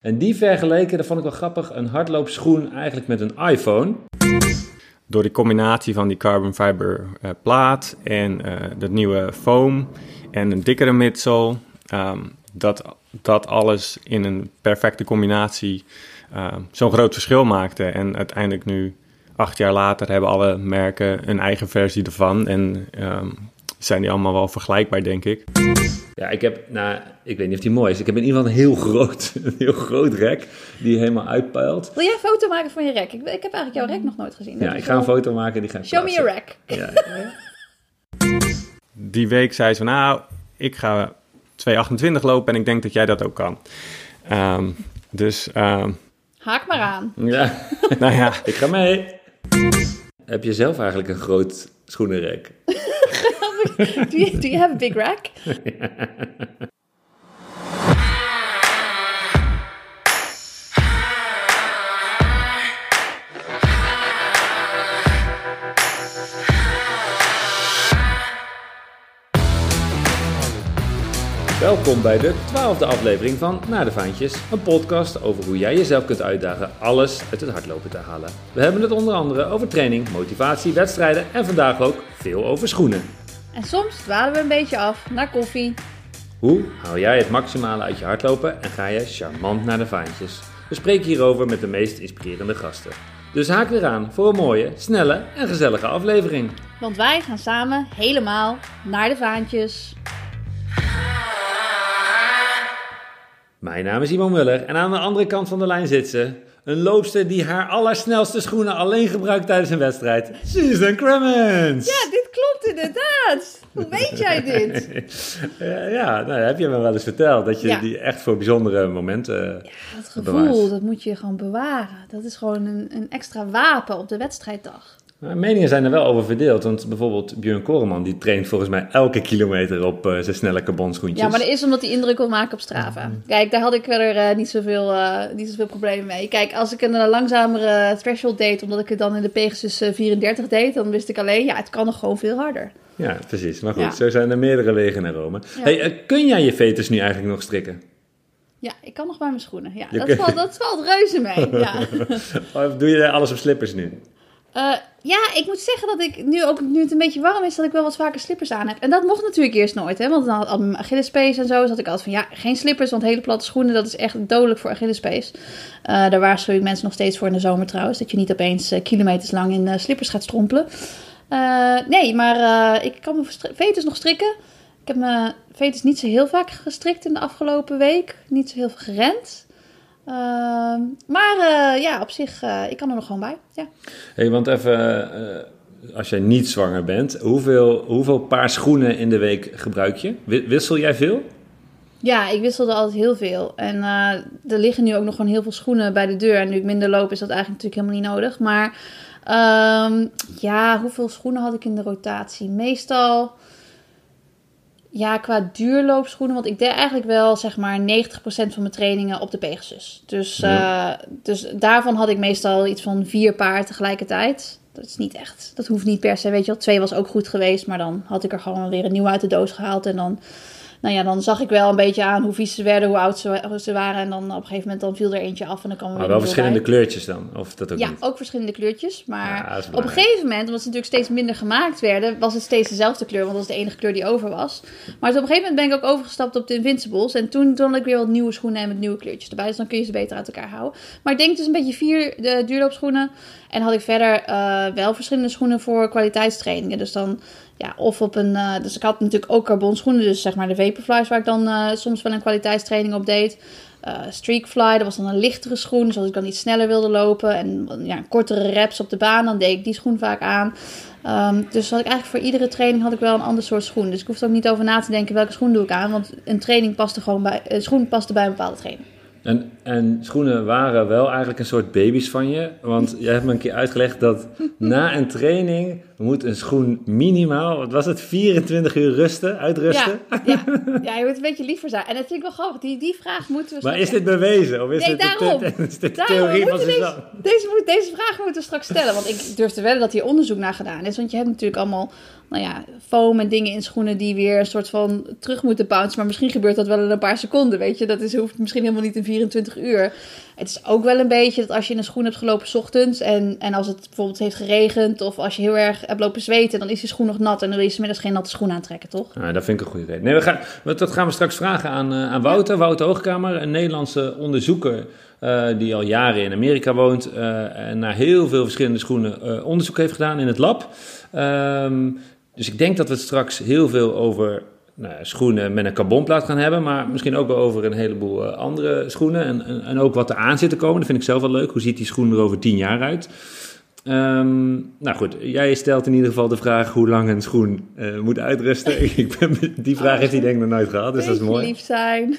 En die vergeleken, dat vond ik wel grappig, een hardloopschoen eigenlijk met een iPhone. Door die combinatie van die carbon fiber uh, plaat en uh, dat nieuwe foam en een dikkere midsole, um, dat, dat alles in een perfecte combinatie uh, zo'n groot verschil maakte. En uiteindelijk nu, acht jaar later, hebben alle merken een eigen versie ervan. En um, zijn die allemaal wel vergelijkbaar, denk ik. Ja, ik heb, nou, ik weet niet of die mooi is. Ik heb in ieder geval een heel groot, een heel groot rek die helemaal uitpuilt. Wil jij een foto maken van je rek? Ik, ik heb eigenlijk jouw rek nog nooit gezien. Ja, ik ga een foto maken die ga ik Show me your rack. Ja. die week zei ze van, nou, ik ga 2,28 lopen en ik denk dat jij dat ook kan. Um, dus... Um, Haak maar aan. Ja, nou ja. ik ga mee. Heb je zelf eigenlijk een groot schoenenrek? do, you, do you have a big rack? Welkom bij de twaalfde aflevering van Naar de Vaantjes, een podcast over hoe jij jezelf kunt uitdagen alles uit het hardlopen te halen. We hebben het onder andere over training, motivatie, wedstrijden en vandaag ook veel over schoenen. En soms dwalen we een beetje af naar koffie. Hoe haal jij het maximale uit je hardlopen en ga je charmant naar de vaantjes? We spreken hierover met de meest inspirerende gasten. Dus haak weer aan voor een mooie, snelle en gezellige aflevering. Want wij gaan samen helemaal naar de vaantjes. Mijn naam is Iman Muller en aan de andere kant van de lijn zit ze. Een loopster die haar allersnelste schoenen alleen gebruikt tijdens een wedstrijd. Susan Cremens! Ja, dit klopt inderdaad. Hoe weet jij dit? ja, ja nou, heb je me wel eens verteld. Dat je Ja. die echt voor bijzondere momenten Ja, dat gevoel, bewaart. dat moet je gewoon bewaren. Dat is gewoon een, een extra wapen op de wedstrijddag. Maar meningen zijn er wel over verdeeld. Want bijvoorbeeld Björn Koreman die traint volgens mij elke kilometer op eh, zijn snelle carbonschoentjes. Ja, maar dat is omdat hij indruk wil maken op Strava. Kijk, daar had ik verder eh, niet, zoveel, eh, niet zoveel problemen mee. Kijk, als ik een langzamere threshold deed, omdat ik het dan in de Pegasus eh, 34 deed, dan wist ik alleen, ja, het kan nog gewoon veel harder. Ja, precies. Maar goed, Ja. zo zijn er meerdere wegen naar Rome. Ja. Hey, kun jij je vetus nu eigenlijk nog strikken? Ja, ik kan nog bij mijn schoenen. Ja, dat, kunt- valt, dat valt reuze mee. Ja. Of doe je alles op slippers nu? Eh, ja, ik moet zeggen dat ik nu ook, nu het een beetje warm is, dat ik wel wat vaker slippers aan heb. En dat mocht natuurlijk eerst nooit, hè. Want dan had al mijn Achillespees en zo, zat ik altijd van, ja, geen slippers, want hele platte schoenen, dat is echt dodelijk voor Achillespees. Eh daar waarschuw ik mensen nog steeds voor in de zomer trouwens, dat je niet opeens eh, kilometers lang in slippers gaat strompelen. Nee, maar ik kan mijn vetus nog strikken. Ik heb mijn vetus niet zo heel vaak gestrikt in de afgelopen week. Niet zo heel veel gerend. Ehm, maar eh, ja, op zich, eh, ik kan er nog gewoon bij. Ja. Hey, want even, eh, als jij niet zwanger bent, hoeveel, hoeveel paar schoenen in de week gebruik je? Wi- Wissel jij veel? Ja, ik wisselde altijd heel veel. En er liggen nu ook nog gewoon heel veel schoenen bij de deur. En nu ik minder loop, is dat eigenlijk natuurlijk helemaal niet nodig. Maar ehm, ja, hoeveel schoenen had ik in de rotatie? Meestal, ja, qua duurloopschoenen. Want ik deed eigenlijk wel, zeg maar, 90% van mijn trainingen op de Pegasus. Dus, eh, dus daarvan had ik meestal iets van vier paar tegelijkertijd. Dat is niet echt, dat hoeft niet per se, weet je wel. Twee was ook goed geweest, maar dan had ik er gewoon weer een nieuwe uit de doos gehaald. En dan nou ja, dan zag ik wel een beetje aan hoe vies ze werden, hoe oud ze, ze waren. En dan op een gegeven moment dan viel er eentje af en dan kwam er Maar wel verschillende bij. kleurtjes dan? Of dat ook Ja, niet? ook verschillende kleurtjes. Maar Ja, op een gegeven moment, omdat ze natuurlijk steeds minder gemaakt werden, was het steeds dezelfde kleur. Want dat was de enige kleur die over was. Maar dus op een gegeven moment ben ik ook overgestapt op de Invincibles. En toen, toen had ik weer wat nieuwe schoenen en met nieuwe kleurtjes erbij. Dus dan kun je ze beter uit elkaar houden. Maar ik denk dus een beetje vier de duurloopschoenen. En had ik verder eh, wel verschillende schoenen voor kwaliteitstrainingen. Dus dan ja, of op een. eh, dus ik had natuurlijk ook carbon schoenen, dus zeg maar de Vaporflies, waar ik dan eh, soms wel een kwaliteitstraining op deed. Eh Streakfly, dat was dan een lichtere schoen, dus als ik dan iets sneller wilde lopen en ja, kortere reps op de baan, dan deed ik die schoen vaak aan. Ehm, dus had ik eigenlijk voor iedere training had ik wel een ander soort schoen. Dus ik hoefde ook niet over na te denken welke schoen doe ik aan, want een training paste gewoon bij, een schoen paste bij een bepaalde training. En, en schoenen waren wel eigenlijk een soort baby's van je. Want jij hebt me een keer uitgelegd dat na een training moet een schoen minimaal, wat was het, 24 uur rusten, uitrusten? Ja, ja, ja, je moet een beetje liever zijn. En dat vind ik wel grappig. Die, die vraag moeten we Maar is dit bewezen? Of is Nee, dit daarom. de- is dit de Daarom theorie van? Deze, moet, deze vraag moeten we straks stellen. Want ik durf te wedden dat hier onderzoek naar gedaan is. Want je hebt natuurlijk allemaal nou ja, foam en dingen in schoenen die weer een soort van terug moeten bouncen. Maar misschien gebeurt dat wel in een paar seconden, weet je. Dat is, hoeft misschien helemaal niet in 24 uur. Het is ook wel een beetje dat als je in een schoen hebt gelopen 's ochtends en, en als het bijvoorbeeld heeft geregend of als je heel erg hebt lopen zweten, dan is die schoen nog nat en dan wil je smiddags geen natte schoen aantrekken, toch? Nou, dat vind ik een goede reden. Nee, we gaan, dat gaan we straks vragen aan, eh, aan Wouter. Wouter Hoogkamer, een Nederlandse onderzoeker eh, die al jaren in Amerika woont eh, en naar heel veel verschillende schoenen onderzoek heeft gedaan in het lab. Ehm, dus ik denk dat we het straks heel veel over nou, schoenen met een carbonplaat gaan hebben, maar misschien ook wel over een heleboel eh, andere schoenen en, en, en ook wat er aan zit te komen. Dat vind ik zelf wel leuk. Hoe ziet die schoen er over tien jaar uit? Ehm, nou goed, jij stelt in ieder geval de vraag hoe lang een schoen eh, moet uitrusten. ik ben, die vraag heeft hij denk ik nog nooit gehad, dus dat is mooi. lief zijn.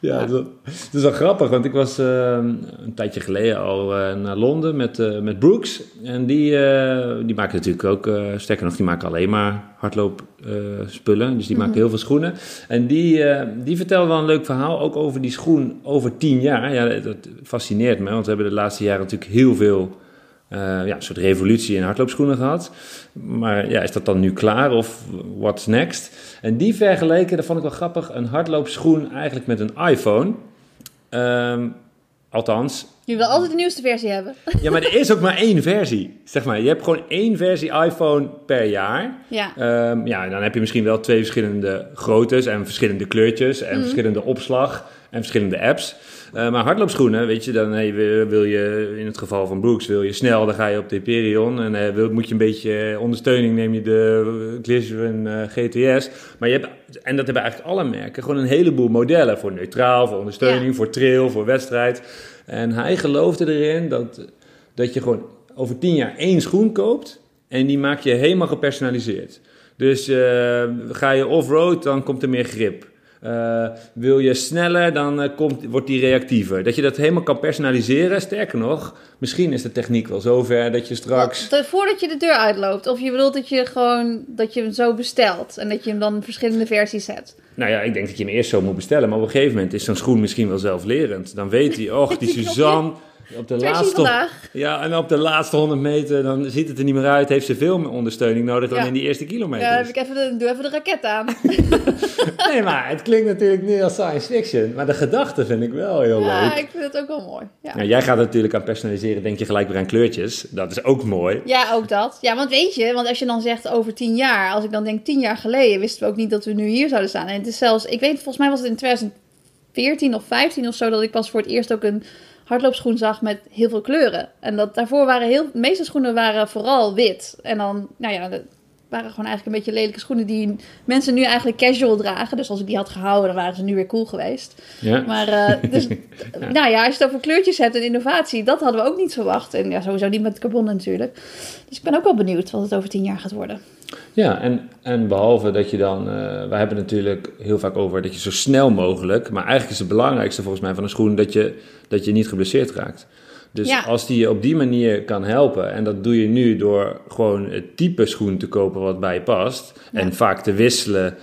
Ja, dat, dat is wel grappig, want ik was eh, een tijdje geleden al eh, naar Londen met, eh, met Brooks. En die, eh, die maken natuurlijk ook, sterker nog, die maken alleen maar hardloopspullen. dus die maken heel veel schoenen. En die, die vertelde wel een leuk verhaal, ook over die schoen over tien jaar. Ja, dat fascineert me, want we hebben de laatste jaren natuurlijk heel veel... eh, ja, een soort revolutie in hardloopschoenen gehad. Maar ja, is dat dan nu klaar of what's next? En die vergeleken, dat vond ik wel grappig, een hardloopschoen eigenlijk met een iPhone. Ehm, althans, Je wil altijd de nieuwste versie hebben. ja, maar er is ook maar één versie. Zeg maar, je hebt gewoon één versie iPhone per jaar. Ja. Ehm, ja, en dan heb je misschien wel twee verschillende groottes en verschillende kleurtjes en verschillende opslag en verschillende apps. Eh, maar hardloopschoenen, weet je, dan hey, wil je in het geval van Brooks, wil je snel, dan ga je op de Hyperion. En eh, wil, moet je een beetje eh, ondersteuning, neem je de uh, Glycerin eh, GTS. Maar je hebt, en dat hebben eigenlijk alle merken, gewoon een heleboel modellen voor neutraal, voor ondersteuning, Ja. voor trail, voor wedstrijd. En hij geloofde erin dat, dat je gewoon over tien jaar één schoen koopt en die maak je helemaal gepersonaliseerd. Dus ga je off-road, dan komt er meer grip. Eh, wil je sneller, dan eh, komt, wordt die reactiever. Dat je dat helemaal kan personaliseren. Sterker nog, misschien is de techniek wel zover dat je straks... Dat- Voordat je de deur uitloopt. Of je bedoelt dat je gewoon dat je hem zo bestelt. En dat je hem dan verschillende versies hebt. Nou ja, ik denk dat je hem eerst zo moet bestellen. Maar op een gegeven moment is zo'n schoen misschien wel zelflerend. Dan weet hij, och, die Suzanne... Op de, laatste, vandaag. ja, en op de laatste 100 meter, dan ziet het er niet meer uit. Heeft ze veel meer ondersteuning nodig dan Ja. in die eerste kilometer. Ja, heb ik even de, doe even de raket aan. Nee, maar het klinkt natuurlijk niet als science fiction. Maar de gedachte vind ik wel heel Ja, leuk. ik vind het ook wel mooi. Ja. Nou, jij gaat natuurlijk aan personaliseren, denk je gelijk weer aan kleurtjes. Dat is ook mooi. Ja, ook dat. Ja, want weet je, want als je dan zegt over tien jaar, als ik dan denk tien jaar geleden, wisten we ook niet dat we nu hier zouden staan. En het is zelfs, ik weet, volgens mij was het in 2014 of 15 of zo, dat ik pas voor het eerst ook een hardloopschoen zag met heel veel kleuren. En dat daarvoor waren heel, de meeste schoenen waren vooral wit. En dan, nou ja, waren gewoon eigenlijk een beetje lelijke schoenen die mensen nu eigenlijk casual dragen. Dus als ik die had gehouden, dan waren ze nu weer cool geweest. Ja. Maar eh, dus, nou ja, als je het over kleurtjes hebt en innovatie, dat hadden we ook niet verwacht. En ja, sowieso niet met carbon natuurlijk. Dus ik ben ook wel benieuwd wat het over tien jaar gaat worden. Ja, en, en behalve dat je dan... eh wij hebben natuurlijk heel vaak over dat je zo snel mogelijk... Maar eigenlijk is het belangrijkste volgens mij van een schoen dat je, dat je niet geblesseerd raakt. Dus Ja. als die je op die manier kan helpen... en dat doe je nu door gewoon het type schoen te kopen wat bij je past... Ja. en vaak te wisselen...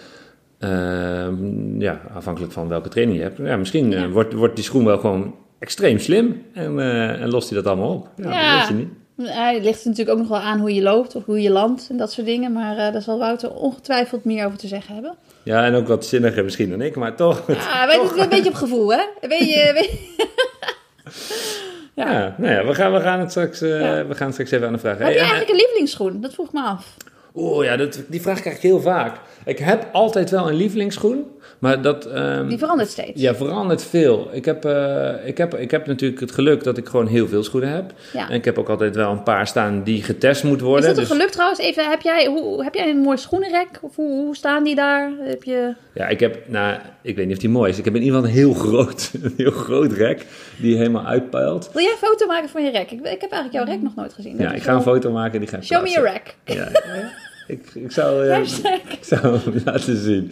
ehm, ja, afhankelijk van welke training je hebt. Ja, misschien eh, wordt, wordt die schoen wel gewoon extreem slim en, eh, en lost hij dat allemaal op. Ja, dat weet je niet. Ja, het ligt natuurlijk ook nog wel aan hoe je loopt of hoe je landt en dat soort dingen. Maar eh, daar zal Wouter ongetwijfeld meer over te zeggen hebben. Ja, en ook wat zinniger misschien dan ik, maar toch. Ja, wij doen het een beetje op gevoel, hè? Weet je, weet- Ja, Ja. nou ja, we gaan, we gaan het straks, eh, Ja. we gaan straks even aan de vraag. Heb je eigenlijk een lievelingsschoen? Dat vroeg me af. Oeh, ja, dat, die vraag krijg ik heel vaak. Ik heb altijd wel een lievelingsschoen, maar dat... ehm, Die verandert steeds. ja, verandert veel. Ik heb, eh, ik, heb, ik heb natuurlijk het geluk dat ik gewoon heel veel schoenen heb. Ja. En ik heb ook altijd wel een paar staan die getest moeten Is worden. dat een dus- geluk trouwens? Even, heb jij, hoe, heb jij een mooi schoenenrek? Of hoe, hoe staan die daar? Heb je... Ja, ik heb, nou, ik weet niet of die mooi is. Ik heb in ieder geval een heel groot, een heel groot rek die helemaal uitpuilt. Wil jij een foto maken van je rek? Ik, ik heb eigenlijk jouw rek nog nooit gezien. Dat Ja, is ik ga een foto maken en die ga ik Show me your rek. Ja, ik, ik zou, Hashtag. ik zou hem laten zien.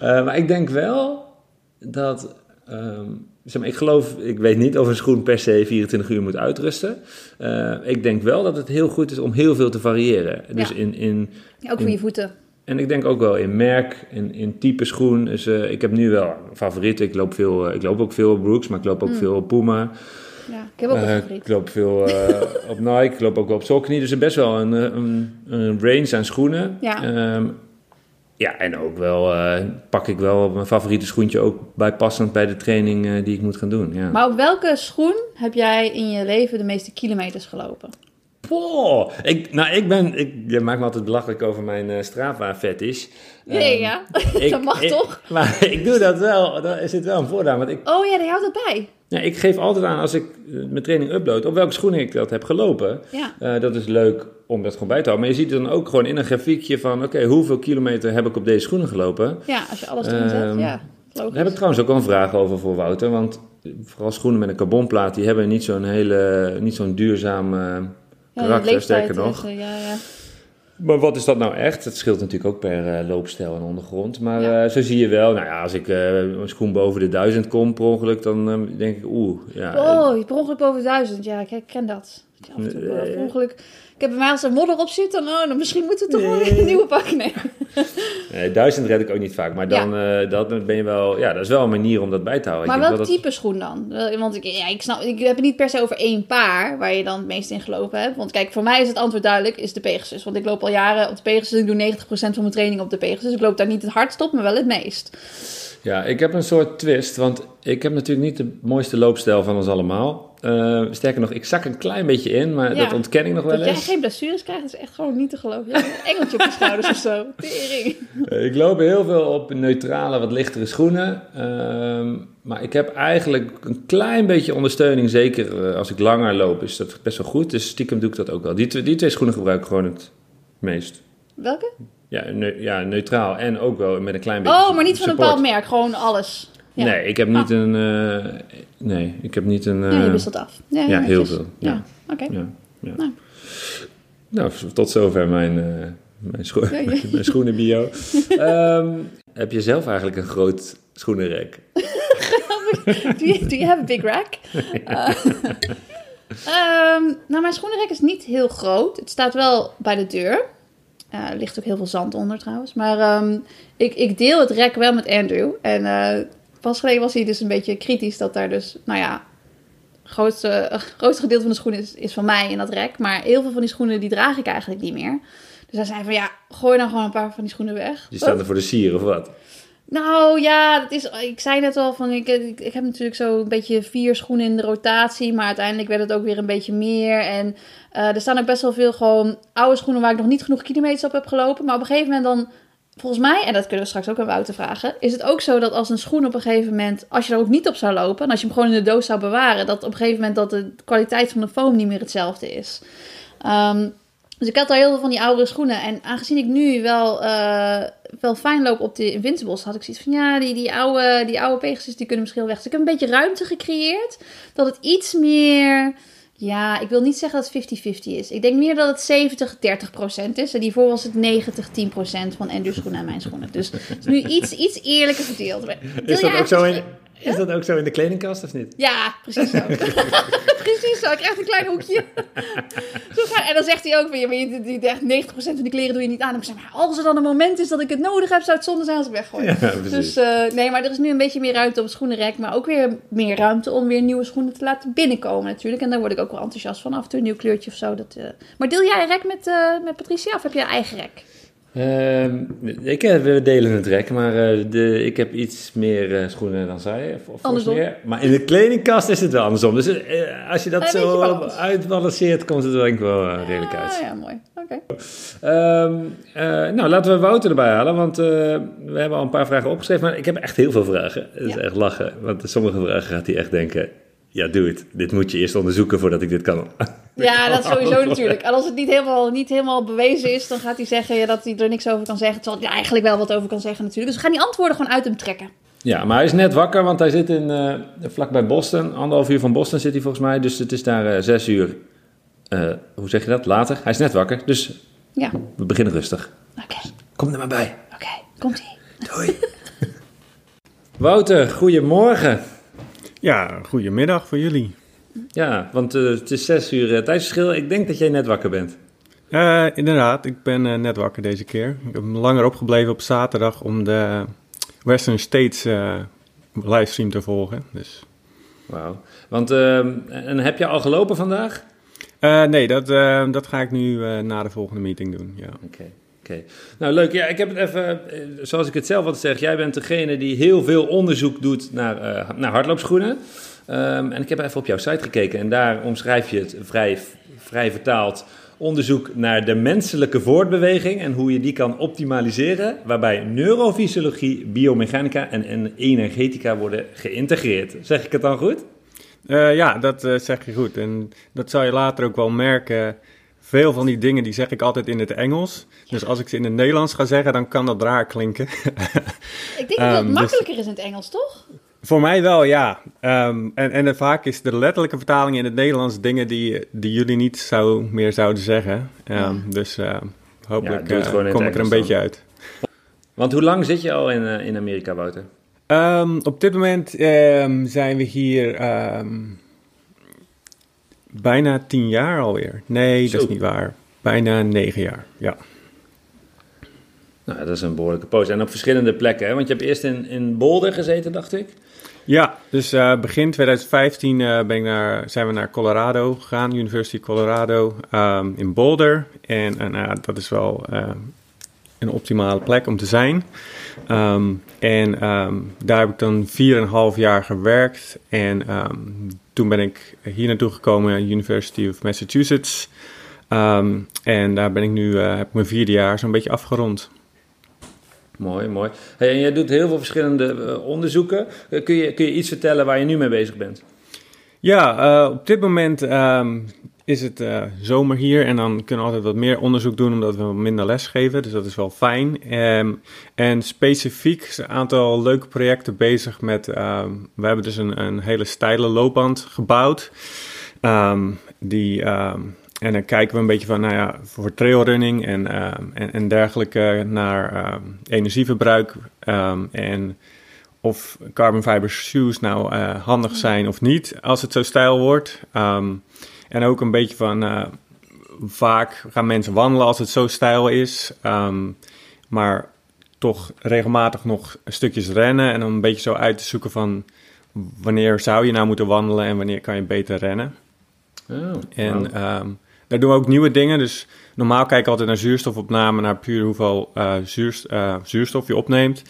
Eh, maar ik denk wel dat, ehm, zeg maar, ik geloof, ik weet niet of een schoen per se 24 uur moet uitrusten. Eh, ik denk wel dat het heel goed is om heel veel te variëren. Dus Ja. in, in, Ja, ook voor je voeten. En ik denk ook wel in merk, in, in type schoen. Dus, ik heb nu wel favorieten. Ik loop, veel, ik loop ook veel op Brooks, maar ik loop ook Mm. veel op Puma. Ja, ik heb ook een Eh, favoriet. ik loop veel eh, op Nike, ik loop ook wel op Saucony. Dus er is best wel een, eh, een, een range aan schoenen. Ja. Ehm, ja, en ook wel pak ik wel mijn favoriete schoentje ook bijpassend bij de training die ik moet gaan doen. Ja. Maar op welke schoen heb jij in je leven de meeste kilometers gelopen? Ik, nou, ik ben, ik, je maakt me altijd belachelijk over mijn eh Strava-fetish. Ja, Ehm, ja. ik- dat mag ik- toch? Maar ik doe dat wel, daar zit wel een voordeel aan. Want ik, Oh ja, die houdt het bij. ja, ik geef altijd aan als ik eh, mijn training upload, op welke schoenen ik dat heb gelopen. Ja. Eh, dat is leuk om dat gewoon bij te houden. Maar je ziet dan ook gewoon in een grafiekje van, oké, hoeveel kilometer heb ik op deze schoenen gelopen? Ja, als je alles erin zet. Ehm, ja, logisch. Daar heb ik trouwens ook wel een vraag over voor Wouter. Want vooral schoenen met een carbonplaat, die hebben niet zo'n hele, niet zo'n de karakter, sterker nog. is, ja, ja. Maar wat is dat nou echt? Het scheelt natuurlijk ook per eh, loopstijl en ondergrond. Maar Ja. eh, zo zie je wel, nou ja, als ik eh, een schoen boven de duizend kom per ongeluk, dan eh, denk ik, oeh, ja. Oh, je per ongeluk boven duizend. Ja, ik ken dat. Ja, af en toe, Nee. per ongeluk. Ik heb bij mij als er modder op zit, dan, oh, dan misschien moeten we toch wel Nee. een nieuwe pakken. Nee. Nee, duizend red ik ook niet vaak. Maar dan, eh, dat ben je wel, ja, dat is wel een manier om dat bij te houden. Maar welk wel dat- type schoen dan? Want ik, ja, ik, snap, ik heb het niet per se over één paar waar je dan het meest in gelopen hebt. Want kijk, voor mij is het antwoord duidelijk, is de Pegasus. Want ik loop al jaren op de Pegasus. Ik doe 90% van mijn training op de Pegasus. Ik loop daar niet het hardst op, maar wel het meest. Ja, ik heb een soort twist, want ik heb natuurlijk niet de mooiste loopstijl van ons allemaal. Eh, sterker nog, ik zak een klein beetje in, maar Ja. dat ontken ik nog wel Dat jij eens. geen blessures krijgt, is echt gewoon niet te geloven. Je hebt een engeltje op je schouders of zo. Tering. Eh, Ik loop heel veel op neutrale, wat lichtere schoenen. Ehm, maar ik heb eigenlijk een klein beetje ondersteuning. Zeker eh, als ik langer loop, is dat best wel goed. Dus stiekem doe ik dat ook wel. Die, twee- die twee schoenen gebruik ik gewoon het meest. Welke? Ja, ja, neutraal en ook wel met een klein beetje Oh, maar niet van een bepaald merk. Gewoon alles. Ja. Nee, ik heb niet een... eh, nee, ik heb niet een... Ja, je eh, wisselt af. Ja, ja, heel veel, Ja, oké. Ja, ja. Nou. Nou, tot zover mijn, eh mijn, scho mijn schoenenbio. Ehm, heb je zelf eigenlijk een groot schoenenrek? Do you, do you have a big rack? Uh, ehm, nou, mijn schoenenrek is niet heel groot. Het staat wel bij de deur. Eh, er ligt ook heel veel zand onder trouwens. Maar ehm, ik, ik deel het rek wel met Andrew. En eh, pas geleden was hij dus een beetje kritisch dat daar dus, nou ja, grootste, eh, grootste gedeelte van de schoenen is, is van mij in dat rek. Maar heel veel van die schoenen die draag ik eigenlijk niet meer. Dus hij zei van ja, gooi dan gewoon een paar van die schoenen weg. Die staan er voor de sier of wat? Nou ja, dat is, ik zei net al van ik, ik, ik heb natuurlijk zo een beetje vier schoenen in de rotatie, maar uiteindelijk werd het ook weer een beetje meer. En eh, er staan ook best wel veel gewoon oude schoenen waar ik nog niet genoeg kilometers op heb gelopen. Maar op een gegeven moment dan, volgens mij, en dat kunnen we straks ook aan Wouter vragen, is het ook zo dat als een schoen op een gegeven moment, als je er ook niet op zou lopen en als je hem gewoon in de doos zou bewaren, dat op een gegeven moment dat de kwaliteit van de foam niet meer hetzelfde is. Ehm, dus ik had al heel veel van die oudere schoenen. En aangezien ik nu wel, eh, wel fijn loop op de Invincibles, had ik zoiets van ja, die, die, oude, die oude Pegasus die kunnen misschien weg. Dus ik heb een beetje ruimte gecreëerd. Dat het iets meer. Ja, ik wil niet zeggen dat het 50-50 is. Ik denk meer dat het 70-30% is. En hiervoor was het 90-10% van Andrew's schoenen en mijn schoenen. Dus het is nu iets, iets eerlijker verdeeld. Is dat, ook zo in, is dat ook zo in de kledingkast of niet? ja, precies zo. precies zo. Ik krijg een klein hoekje. En dan zegt hij ook weer, maar je, die, echt 90% van die kleren doe je niet aan. En ik zeg, maar als er dan een moment is dat ik het nodig heb, zou het zonde zijn als ik weggooi. Ja, dus eh, nee, maar er is nu een beetje meer ruimte op het schoenenrek. Maar ook weer meer ruimte om weer nieuwe schoenen te laten binnenkomen natuurlijk. En daar word ik ook wel enthousiast van. Af en toe een nieuw kleurtje of zo. Dat, eh. Maar deel jij een rek met, eh, met Patricia of heb je een eigen rek? Ehm, ik, eh, we delen het rek, maar eh, de, ik heb iets meer eh, schoenen dan zij. Of, of Andersom. meer. Maar in de kledingkast is het wel andersom. Dus als je dat zo uitbalanceert, komt het denk ik wel redelijk Ah, uit. ja, mooi. Oké. Ehm, eh, nou, laten we Wouter erbij halen, want we hebben al een paar vragen opgeschreven. Maar ik heb echt heel veel vragen. Het is echt lachen, want sommige vragen gaat hij echt denken... Ja, doe het. Dit moet je eerst onderzoeken voordat ik dit kan. Ja, dat sowieso natuurlijk. En als het niet helemaal, niet helemaal bewezen is, dan gaat hij zeggen ja, dat hij er niks over kan zeggen. Terwijl hij eigenlijk wel wat over kan zeggen natuurlijk. Dus we gaan die antwoorden gewoon uit hem trekken. Ja, maar hij is net wakker, want hij zit in, eh vlakbij Boston. Anderhalf uur van Boston zit hij volgens mij. Dus het is daar eh, zes uur, eh, hoe zeg je dat, later. Hij is net wakker, dus Ja, we beginnen rustig. oké. Kom er maar bij. Oké, komt-ie. Doei. Wouter, goedemorgen. Ja, goedemiddag voor jullie. Ja, want eh, het is zes uur eh, tijdsverschil. Ik denk dat jij net wakker bent. Uh, inderdaad, ik ben uh, net wakker deze keer. Ik heb langer opgebleven op zaterdag om de Western States uh, livestream te volgen. Dus. Wauw. Want en heb je al gelopen vandaag? nee, dat, dat ga ik nu na de volgende meeting doen. Ja. Oké. Okay. Nou, leuk. Ja, ik heb het even, zoals ik het zelf altijd zeg, jij bent degene die heel veel onderzoek doet naar, naar hardloopschoenen. Um, en ik heb even op jouw site gekeken en daar omschrijf je het vrij, vrij vertaald onderzoek naar de menselijke voortbeweging en hoe je die kan optimaliseren, waarbij neurofysiologie, biomechanica en, energetica worden geïntegreerd. Zeg ik het dan goed? Uh, ja, dat uh, zeg je goed. En dat zal je later ook wel merken. Veel van die dingen die zeg ik altijd in het Engels. Dus als ik ze in het Nederlands ga zeggen, dan kan dat raar klinken. ik denk dat het um, makkelijker is in het Engels, toch? Voor mij wel, ja. Um, en, en vaak is de letterlijke vertaling in het Nederlands dingen die, die jullie niet zo meer zouden zeggen. Um, ja. Dus uh, hopelijk ja, uh, kom ik er een beetje uit. Want hoe lang zit je al in, uh, in Amerika, Wouter? Um, op dit moment zijn we hier bijna tien jaar alweer. Nee, dat is niet waar. Bijna negen jaar, ja. Nou, dat is een behoorlijke poos. En op verschillende plekken, hè? Want je hebt eerst in, in Boulder gezeten, dacht ik? Ja, dus uh, begin 2015 uh, ben ik naar, zijn we naar Colorado gegaan, University Colorado um, in Boulder. En uh, nou, dat is wel een optimale plek om te zijn. Um, en um, daar heb ik dan 4,5 jaar gewerkt. En toen ben ik hier naartoe gekomen, University of Massachusetts. en daar ben ik nu, heb ik mijn vierde jaar zo'n beetje afgerond. Mooi, mooi. Hey, en jij doet heel veel verschillende uh, onderzoeken. Uh, kun, je, kun je iets vertellen waar je nu mee bezig bent? Ja, op dit moment is het zomer hier en dan kunnen we altijd wat meer onderzoek doen omdat we minder les geven. Dus dat is wel fijn. Um, en specifiek een aantal leuke projecten bezig met. Um, we hebben dus een, een hele steile loopband gebouwd. die en dan kijken we een beetje van, nou ja, voor trailrunning en, en, en, dergelijke naar energieverbruik en of carbon fiber shoes nou uh, handig zijn of niet als het zo stijl wordt. En ook een beetje van, uh, vaak gaan mensen wandelen als het zo stijl is, um, maar toch regelmatig nog stukjes rennen en om een beetje zo uit te zoeken van wanneer zou je nou moeten wandelen en wanneer kan je beter rennen. Oh, en wow. Daar doen we ook nieuwe dingen. Dus normaal kijk ik altijd naar zuurstofopname, naar puur hoeveel uh, zuurst, uh, zuurstof je opneemt.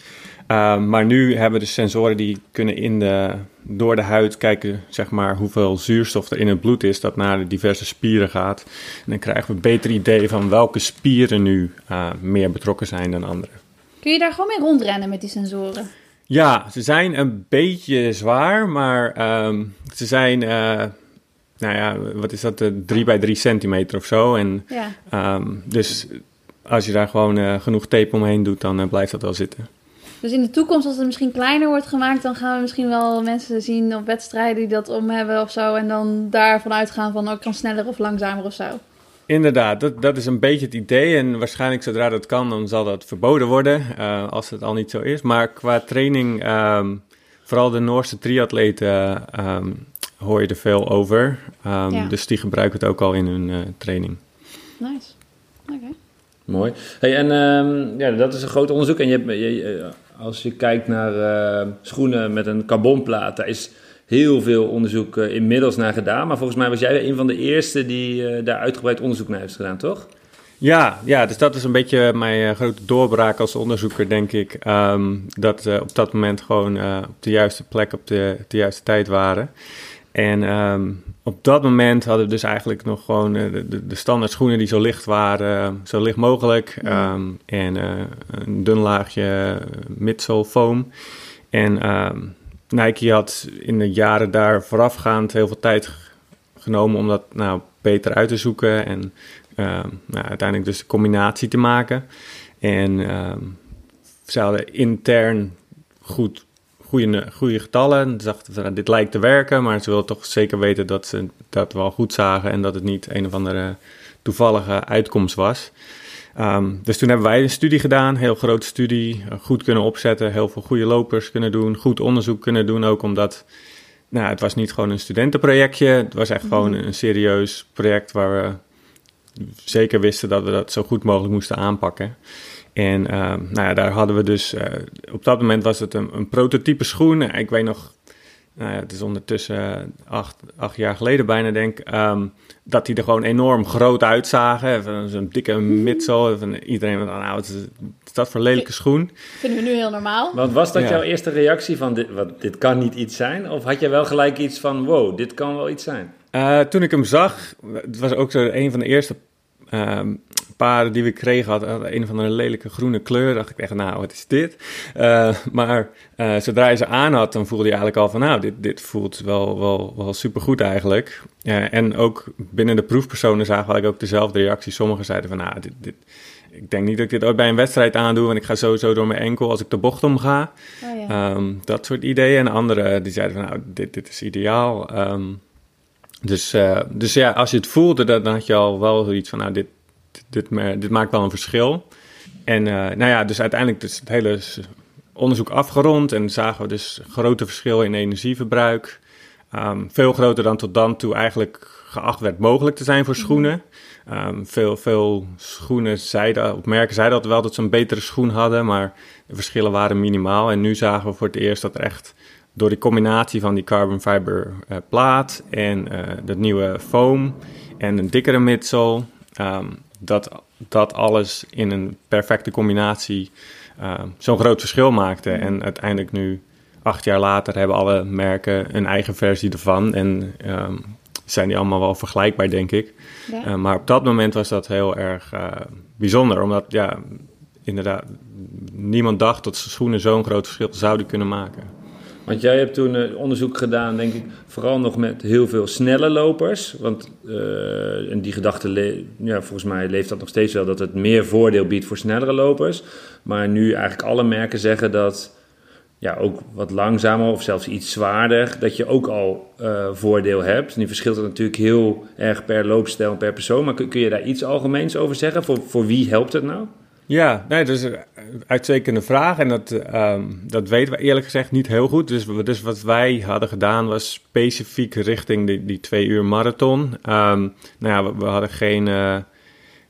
Uh, maar nu hebben we dus sensoren die kunnen in de, door de huid kijken zeg maar, hoeveel zuurstof er in het bloed is, dat naar de diverse spieren gaat. En dan krijgen we een beter idee van welke spieren nu meer betrokken zijn dan andere. Kun je daar gewoon mee rondrennen met die sensoren? Ja, ze zijn een beetje zwaar, maar um, ze zijn nou ja, wat is dat, 3 uh, bij 3 centimeter of zo. En, ja. um, dus als je daar gewoon genoeg tape omheen doet, dan blijft dat wel zitten. Dus in de toekomst, als het misschien kleiner wordt gemaakt, dan gaan we misschien wel mensen zien op wedstrijden die dat om hebben of zo. En dan daarvan uitgaan van, ook oh, kan sneller of langzamer of zo. Inderdaad, dat, dat is een beetje het idee. En waarschijnlijk zodra dat kan, dan zal dat verboden worden, uh, als het al niet zo is. Maar qua training, um, vooral de Noorse triatleten um, hoor je er veel over. Um, Dus die gebruiken het ook al in hun uh, training. Nice. Oké. Mooi. Hey, en um, ja, dat is een groot onderzoek. En je, je, eh, als je kijkt naar uh, schoenen met een carbonplaat, daar is heel veel onderzoek uh, inmiddels naar gedaan. Maar volgens mij was jij een van de eerste die daar uitgebreid onderzoek naar heeft gedaan, toch? Ja, ja, dus dat is een beetje mijn grote doorbraak als onderzoeker, denk ik. Um, dat we op dat moment gewoon op de juiste plek op de, juiste tijd waren. En um, op dat moment hadden we dus eigenlijk nog gewoon uh, de, de, standaard schoenen die zo licht waren, zo licht mogelijk. Um, en uh, een dun laagje midsole foam. En um, Nike had in de jaren daar voorafgaand heel veel tijd genomen om dat nou beter uit te zoeken. En nou, uiteindelijk dus de combinatie te maken. En ze hadden intern goed goede, goede getallen. Ze dachten van, dit lijkt te werken, maar ze wilden toch zeker weten dat ze dat wel goed zagen en dat het niet een of andere toevallige uitkomst was. Um, dus toen hebben wij een studie gedaan, een heel grote studie, goed kunnen opzetten, heel veel goede lopers kunnen doen, goed onderzoek kunnen doen, ook omdat nou, het was niet gewoon een studentenprojectje, het was echt gewoon mhm. een serieus project waar we zeker wisten dat we dat zo goed mogelijk moesten aanpakken. En nou ja, daar hadden we dus, op dat moment was het een, een prototype schoen. Ik weet nog, nou ja, het is ondertussen acht, acht jaar geleden bijna denk ik, um, dat die er gewoon enorm groot uitzagen. Zo'n dikke midsole. Van iedereen van, nou, wat is, dat voor lelijke schoen? Vinden we nu heel normaal. Want was dat jouw eerste reactie van, dit, wat, dit kan niet iets zijn? Of had je wel gelijk iets van, wow, dit kan wel iets zijn? Uh, toen ik hem zag, het was ook zo een van de eerste um, paren die we kregen had, een van de lelijke groene kleur. dacht ik echt, nou, wat is dit? Uh, maar uh, zodra je ze aan had, dan voelde je eigenlijk al van, nou, dit, dit voelt wel, wel, wel supergoed eigenlijk. Uh, en ook binnen de proefpersonen zagen we ook dezelfde reactie. Sommigen zeiden van, nou, dit, dit, ik denk niet dat ik dit ooit bij een wedstrijd aandoe, want ik ga sowieso door mijn enkel als ik de bocht omga. Oh, ja. um, dat soort ideeën. En anderen die zeiden van, nou, dit, dit is ideaal. Um, dus, uh, dus ja, als je het voelde, dan, dan had je al wel zoiets van, nou, dit, dit, dit, maakt wel een verschil. En uh, nou ja, dus uiteindelijk is het hele onderzoek afgerond en zagen we dus grote verschillen in energieverbruik. Um, veel groter dan tot dan toe eigenlijk geacht werd mogelijk te zijn voor mhm. schoenen. Um, veel, veel schoenen zeiden, of merken zeiden dat wel dat ze een betere schoen hadden, maar de verschillen waren minimaal. En nu zagen we voor het eerst dat er echt door die combinatie van die carbon fiber uh, plaat en uh, dat nieuwe foam en een dikkere midsole, um, dat, dat alles in een perfecte combinatie uh, zo'n groot verschil maakte. En uiteindelijk nu, acht jaar later, hebben alle merken een eigen versie ervan. En um, zijn die allemaal wel vergelijkbaar, denk ik. Ja. Uh, maar op dat moment was dat heel erg uh, bijzonder, omdat ja, inderdaad niemand dacht dat schoenen zo'n groot verschil zouden kunnen maken. Want jij hebt toen uh, onderzoek gedaan, denk ik, vooral nog met heel veel snelle lopers. Want uh, en die gedachte, ja, volgens mij leeft dat nog steeds wel, dat het meer voordeel biedt voor snellere lopers. Maar nu eigenlijk alle merken zeggen dat ja, ook wat langzamer of zelfs iets zwaarder, dat je ook al uh, voordeel hebt. Nu verschilt het natuurlijk heel erg per loopstijl en per persoon. Maar kun, kun je daar iets algemeens over zeggen? Voor, voor wie helpt het nou? Ja, nee, dat is een uitstekende vraag. En dat, um, dat weten we eerlijk gezegd niet heel goed. Dus, dus wat wij hadden gedaan was specifiek richting die, die twee uur marathon. Um, nou ja, we, we hadden geen, uh,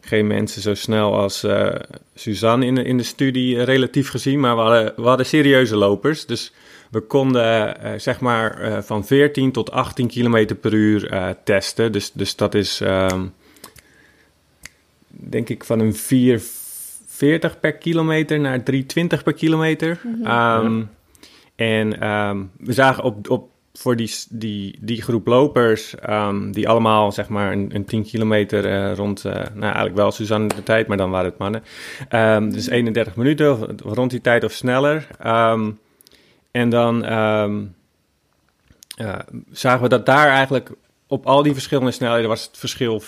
geen mensen zo snel als uh, Suzanne in in de studie, relatief gezien. Maar we hadden, we hadden serieuze lopers. Dus we konden zeg maar van 14 tot 18 kilometer per uur testen. Dus, dus dat is um, denk ik van een 4 40 per kilometer naar 320 per kilometer. Mm -hmm. um, en um, we zagen op, op, voor die, die, die groep lopers, um, die allemaal zeg maar een, een 10 kilometer uh, rond, uh, nou eigenlijk wel Suzanne de tijd, maar dan waren het mannen. dus 31 minuten, of, rond die tijd of sneller. en dan uh, zagen we dat daar eigenlijk op al die verschillende snelheden was het verschil 4%.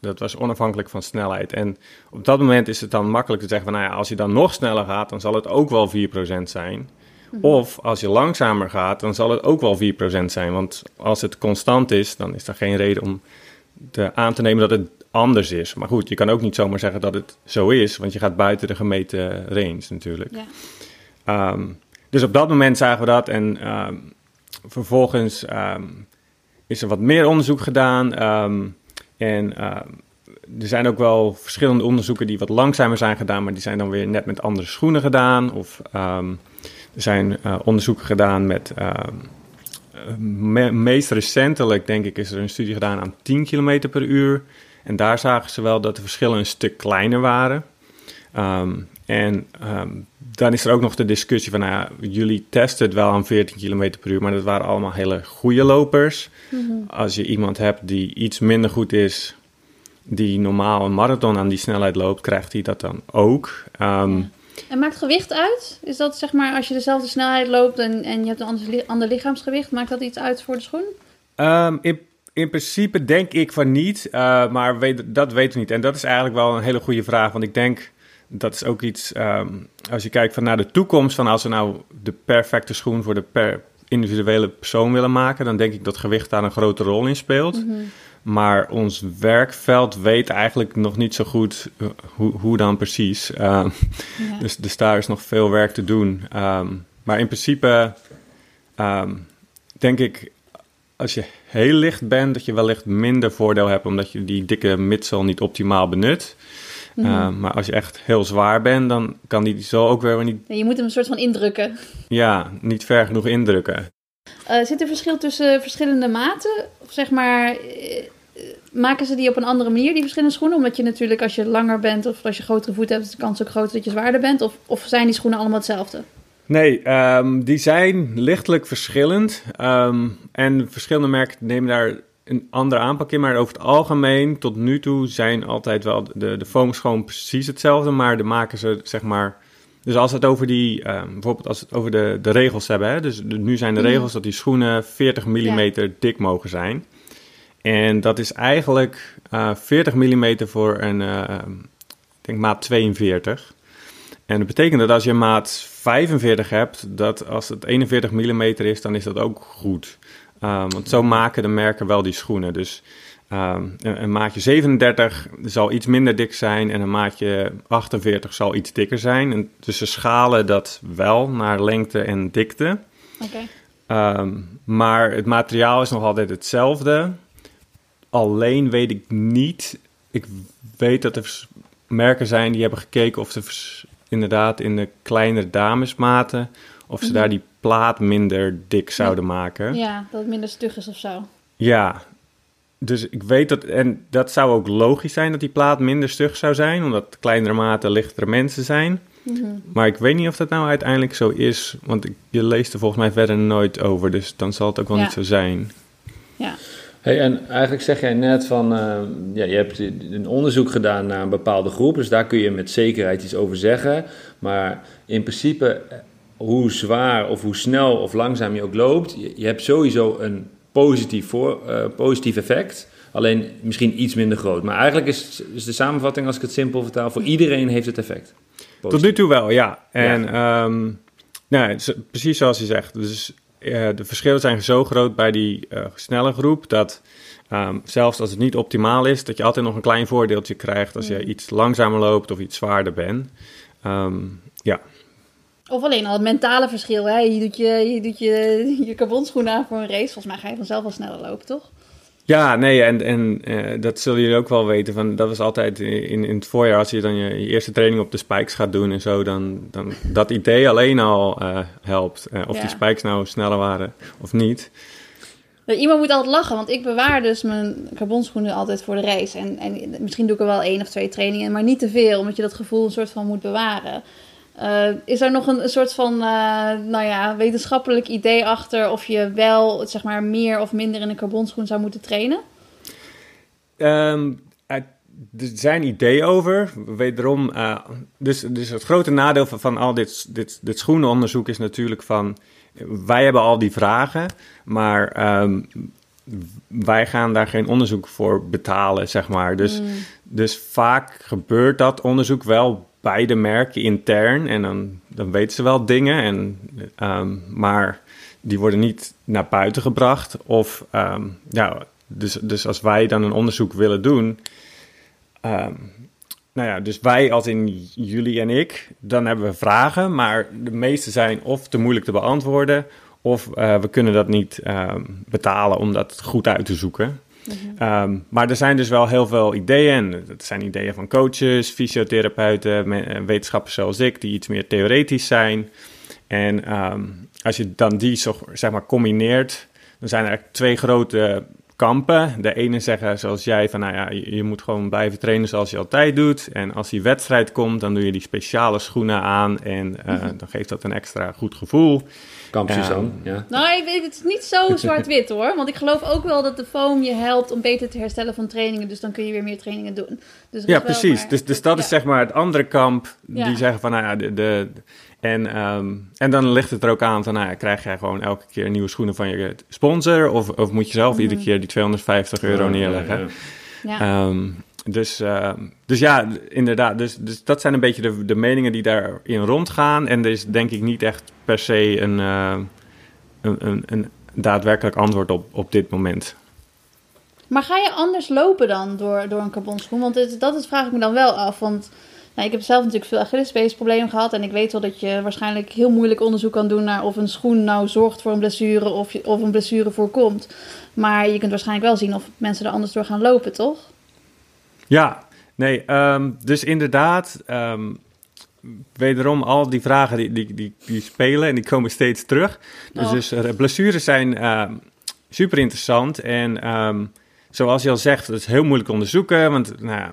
Dat was onafhankelijk van snelheid. En op dat moment is het dan makkelijk te zeggen van, nou ja, als je dan nog sneller gaat, dan zal het ook wel 4% zijn. Mhm. Of als je langzamer gaat, dan zal het ook wel 4% zijn. Want als het constant is, dan is er geen reden om te aan te nemen dat het anders is. Maar goed, je kan ook niet zomaar zeggen dat het zo is, want je gaat buiten de gemeten range natuurlijk. Ja. Um, dus op dat moment zagen we dat en um, vervolgens um, is er wat meer onderzoek gedaan. Um, en uh, er zijn ook wel verschillende onderzoeken die wat langzamer zijn gedaan, maar die zijn dan weer net met andere schoenen gedaan. Of um, er zijn uh, onderzoeken gedaan met. Me meest recentelijk, denk ik, is er een studie gedaan aan 10 km per uur. En daar zagen ze wel dat de verschillen een stuk kleiner waren. En dan is er ook nog de discussie van, nou ja, jullie testen het wel aan 14 km per uur, maar dat waren allemaal hele goede lopers. Mm -hmm. Als je iemand hebt die iets minder goed is, die normaal een marathon aan die snelheid loopt, krijgt hij dat dan ook. Um, ja. En maakt gewicht uit? Is dat zeg maar als je dezelfde snelheid loopt en, en je hebt een ander, ander lichaamsgewicht, maakt dat iets uit voor de schoen? Um, in, in principe denk ik van niet, uh, maar weet, dat weten we niet. En dat is eigenlijk wel een hele goede vraag, want ik denk dat is ook iets, um, als je kijkt van naar de toekomst, van als we nou de perfecte schoen voor de per individuele persoon willen maken, dan denk ik dat gewicht daar een grote rol in speelt. Mm -hmm. Maar ons werkveld weet eigenlijk nog niet zo goed hoe, hoe dan precies. Um, ja. dus, dus daar is nog veel werk te doen. Um, maar in principe denk ik als je heel licht bent, dat je wellicht minder voordeel hebt omdat je die dikke midsel niet optimaal benut. Mhm. Uh, maar als je echt heel zwaar bent, dan kan die zo ook weer niet, Ja, je moet hem een soort van indrukken. ja, niet ver genoeg indrukken. Eh, zit er verschil tussen verschillende maten? Of zeg maar, eh, eh, maken ze die op een andere manier, die verschillende schoenen? Omdat je natuurlijk, als je langer bent of als je grotere voeten hebt, is de kans ook groter dat je zwaarder bent. Of, of zijn die schoenen allemaal hetzelfde? Nee, ehm, die zijn lichtelijk verschillend. Ehm, en verschillende merken nemen daar een andere aanpak in. Maar over het algemeen, tot nu toe, zijn altijd wel de, de foams gewoon precies hetzelfde. Maar de maken ze, zeg maar... Dus als het over die, ehm, bijvoorbeeld als het over de, de regels hebben. Hè, dus de- nu zijn de Mhm. regels dat die schoenen 40 mm dik mogen zijn. En dat is eigenlijk eh 40 mm voor een, eh, ik denk maat 42. En dat betekent dat als je maat 45 hebt, dat als het 41 mm is, dan is dat ook goed. Um, want zo maken de merken wel die schoenen. Dus um, een, een maatje 37 zal iets minder dik zijn en een maatje 48 zal iets dikker zijn. En dus ze schalen dat wel naar lengte en dikte. Oké. Um, maar het materiaal is nog altijd hetzelfde. Alleen weet ik niet. Ik weet dat er merken zijn die hebben gekeken of ze inderdaad in de kleinere damesmaten. of ze Mhm. daar die plaat minder dik zouden maken. Ja, dat het minder stug is of zo. Ja, dus ik weet dat, en dat zou ook logisch zijn dat die plaat minder stug zou zijn, omdat kleinere maten lichtere mensen zijn. Mhm. Maar ik weet niet of dat nou uiteindelijk zo is, want ik, je leest er volgens mij verder nooit over, dus dan zal het ook wel Ja. niet zo zijn. Ja. Hey, en eigenlijk zeg jij net van, eh, ja, je hebt een onderzoek gedaan naar een bepaalde groep, dus daar kun je met zekerheid iets over zeggen. Maar in principe, hoe zwaar of hoe snel of langzaam je ook loopt, je, je hebt sowieso een positief, voor, eh, positief effect. Alleen misschien iets minder groot. Maar eigenlijk is, is de samenvatting, als ik het simpel vertaal, voor iedereen heeft het effect. Tot nu toe wel, ja. En ehm, nou, precies zoals je zegt. Dus eh, de verschillen zijn zo groot bij die eh, snelle groep dat ehm, zelfs als het niet optimaal is, dat je altijd nog een klein voordeeltje krijgt als je iets langzamer loopt of iets zwaarder bent. Ehm, ja. Of alleen al het mentale verschil. Hè? Je doet, je, je, doet je, aan voor een race. Volgens mij ga je vanzelf wel sneller lopen, toch? Ja, nee, en, en eh, dat zullen jullie ook wel weten. Van, dat was altijd in, in het voorjaar, als je dan je, je eerste training op de spikes gaat doen en zo, dan, dan dat idee alleen al eh, helpt. Eh, of Ja. die spikes nou sneller waren of niet. Iemand moet altijd lachen, want ik bewaar dus mijn carbonschoenen altijd voor de race. En, en misschien doe ik er wel één of twee trainingen, maar niet te veel, omdat je dat gevoel een soort van moet bewaren. Eh, is er nog een, een soort van, eh, nou ja, wetenschappelijk idee achter of je wel, zeg maar, meer of minder in een carbonschoen zou moeten trainen? Ehm, er zijn ideeën over. Wederom, eh, dus, dus het grote nadeel van, van al dit, dit, dit schoenenonderzoek is natuurlijk van... Wij hebben al die vragen, maar ehm, wij gaan daar geen onderzoek voor betalen, zeg maar. Dus, Mm. dus vaak gebeurt dat onderzoek wel bij de merken intern. En dan, dan weten ze wel dingen, en, ehm, maar die worden niet naar buiten gebracht. Of ehm, ja, dus, dus als wij dan een onderzoek willen doen. ehm, nou ja, dus wij als in jullie en ik, dan hebben we vragen, maar de meeste zijn of te moeilijk te beantwoorden, of eh, we kunnen dat niet betalen om dat goed uit te zoeken. Ehm, maar er zijn dus wel heel veel ideeën. En dat zijn ideeën van coaches, fysiotherapeuten, eh, wetenschappers zoals ik, die iets meer theoretisch zijn. En ehm, als je dan die zeg maar combineert, dan zijn er twee grote kampen. De ene zeggen zoals jij van, nou ja, je, moet gewoon blijven trainen zoals je altijd doet. En als die wedstrijd komt, dan doe je die speciale schoenen aan en eh, dan geeft dat een extra goed gevoel. Kamp. Suzanne, ja. Nou, ik weet, het is niet zo zwart-wit hoor. Want ik geloof ook wel dat de foam je helpt om beter te herstellen van trainingen. Dus dan kun je weer meer trainingen doen. Dus Ja, precies. maar- Dus, dus dat is zeg maar het andere kamp. Ja. Die zeggen van, nou ja, de... de en, ehm, en dan ligt het er ook aan van, nou ja, krijg jij gewoon elke keer nieuwe schoenen van je sponsor? Of, of moet je zelf iedere Mhm. keer die 250 euro neerleggen? ja. Ehm, dus, ehm, dus ja, inderdaad. Dus, dus dat zijn een beetje de, de meningen die daarin rondgaan. En er is denk ik niet echt per se een, een, een, een daadwerkelijk antwoord op, op dit moment. Maar ga je anders lopen dan door, door een carbonschoen? Want het, dat is, vraag ik me dan wel af. Want nou, ik heb zelf natuurlijk veel Achillespeesproblemen gehad. En ik weet wel dat je waarschijnlijk heel moeilijk onderzoek kan doen naar of een schoen nou zorgt voor een blessure of, je, of een blessure voorkomt. Maar je kunt waarschijnlijk wel zien of mensen er anders door gaan lopen, toch? Ja, nee, ehm, dus inderdaad, ehm, wederom al die vragen die, die, die, die spelen en die komen steeds terug. Dus, Oh. dus eh, blessures zijn ehm, super interessant en zoals je al zegt, het is heel moeilijk onderzoeken, want nou, ja,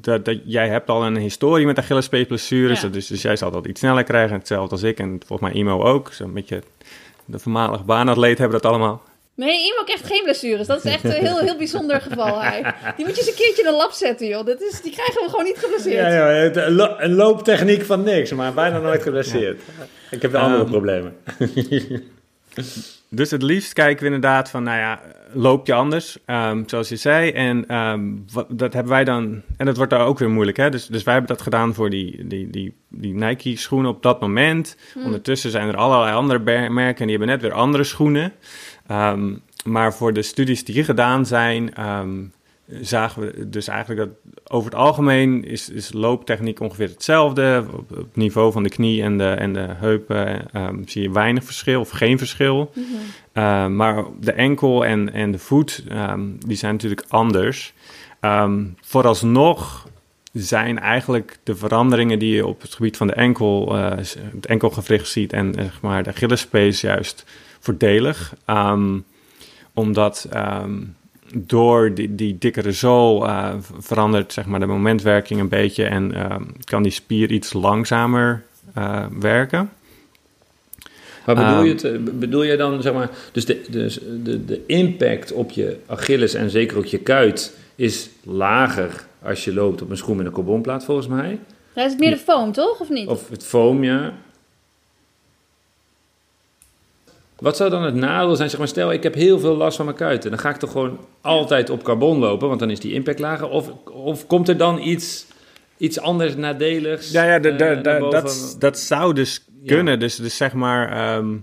dat, dat, jij hebt al een historie met Achillespeesblessures, Ja. dus, dus jij zal dat iets sneller krijgen, hetzelfde als ik en volgens mij Imo ook, zo'n beetje de voormalige baanatleet hebben dat allemaal. Nee, iemand krijgt geen blessures. Dat is echt een heel, heel bijzonder geval. Hij. Die moet je eens een keertje in de lab zetten, joh. Dat is, die krijgen we gewoon niet geblesseerd. Ja, een, lo- een looptechniek van niks, maar bijna nooit geblesseerd. Ik heb de andere Ehm, problemen. Dus het liefst kijken we inderdaad van, nou ja, loop je anders, Ehm, zoals je zei. En ehm, wat, dat hebben wij dan, en dat wordt daar ook weer moeilijk, hè. Dus, dus wij hebben dat gedaan voor die, die, die, die Nike-schoenen op dat moment. Ondertussen zijn er allerlei andere merken en die hebben net weer andere schoenen. Ehm, maar voor de studies die gedaan zijn, zagen we dus eigenlijk dat over het algemeen is, is looptechniek ongeveer hetzelfde. Op, op het niveau van de knie en de, en de heupen ehm, zie je weinig verschil of geen verschil. Uh, maar de enkel en, en de voet, ehm, die zijn natuurlijk anders. Ehm, vooralsnog zijn eigenlijk de veranderingen die je op het gebied van de enkel, eh, het enkelgewricht ziet en eh, zeg maar de Achillespees juist voordelig. Ehm, omdat ehm, door die, die dikkere zool eh, verandert zeg maar de momentwerking een beetje en ehm, kan die spier iets langzamer eh, werken. Maar bedoel Ehm, je, het, eh, bedoel je dan, zeg maar, dus de, dus de, de impact op je Achilles en zeker ook je kuit is lager als je loopt op een schoen met een carbonplaat volgens mij? Daar is het meer de foam, toch? Of niet? Of het foam, ja. Wat zou dan het nadeel zijn? Zeg maar, stel, ik heb heel veel last van mijn kuiten. Dan ga ik toch gewoon altijd op carbon lopen, want dan is die impact lager. Of, of komt er dan iets, iets anders nadeligs? Ja, ja, eh, dat, dat zou dus Ja. kunnen. Dus, dus zeg maar, ehm,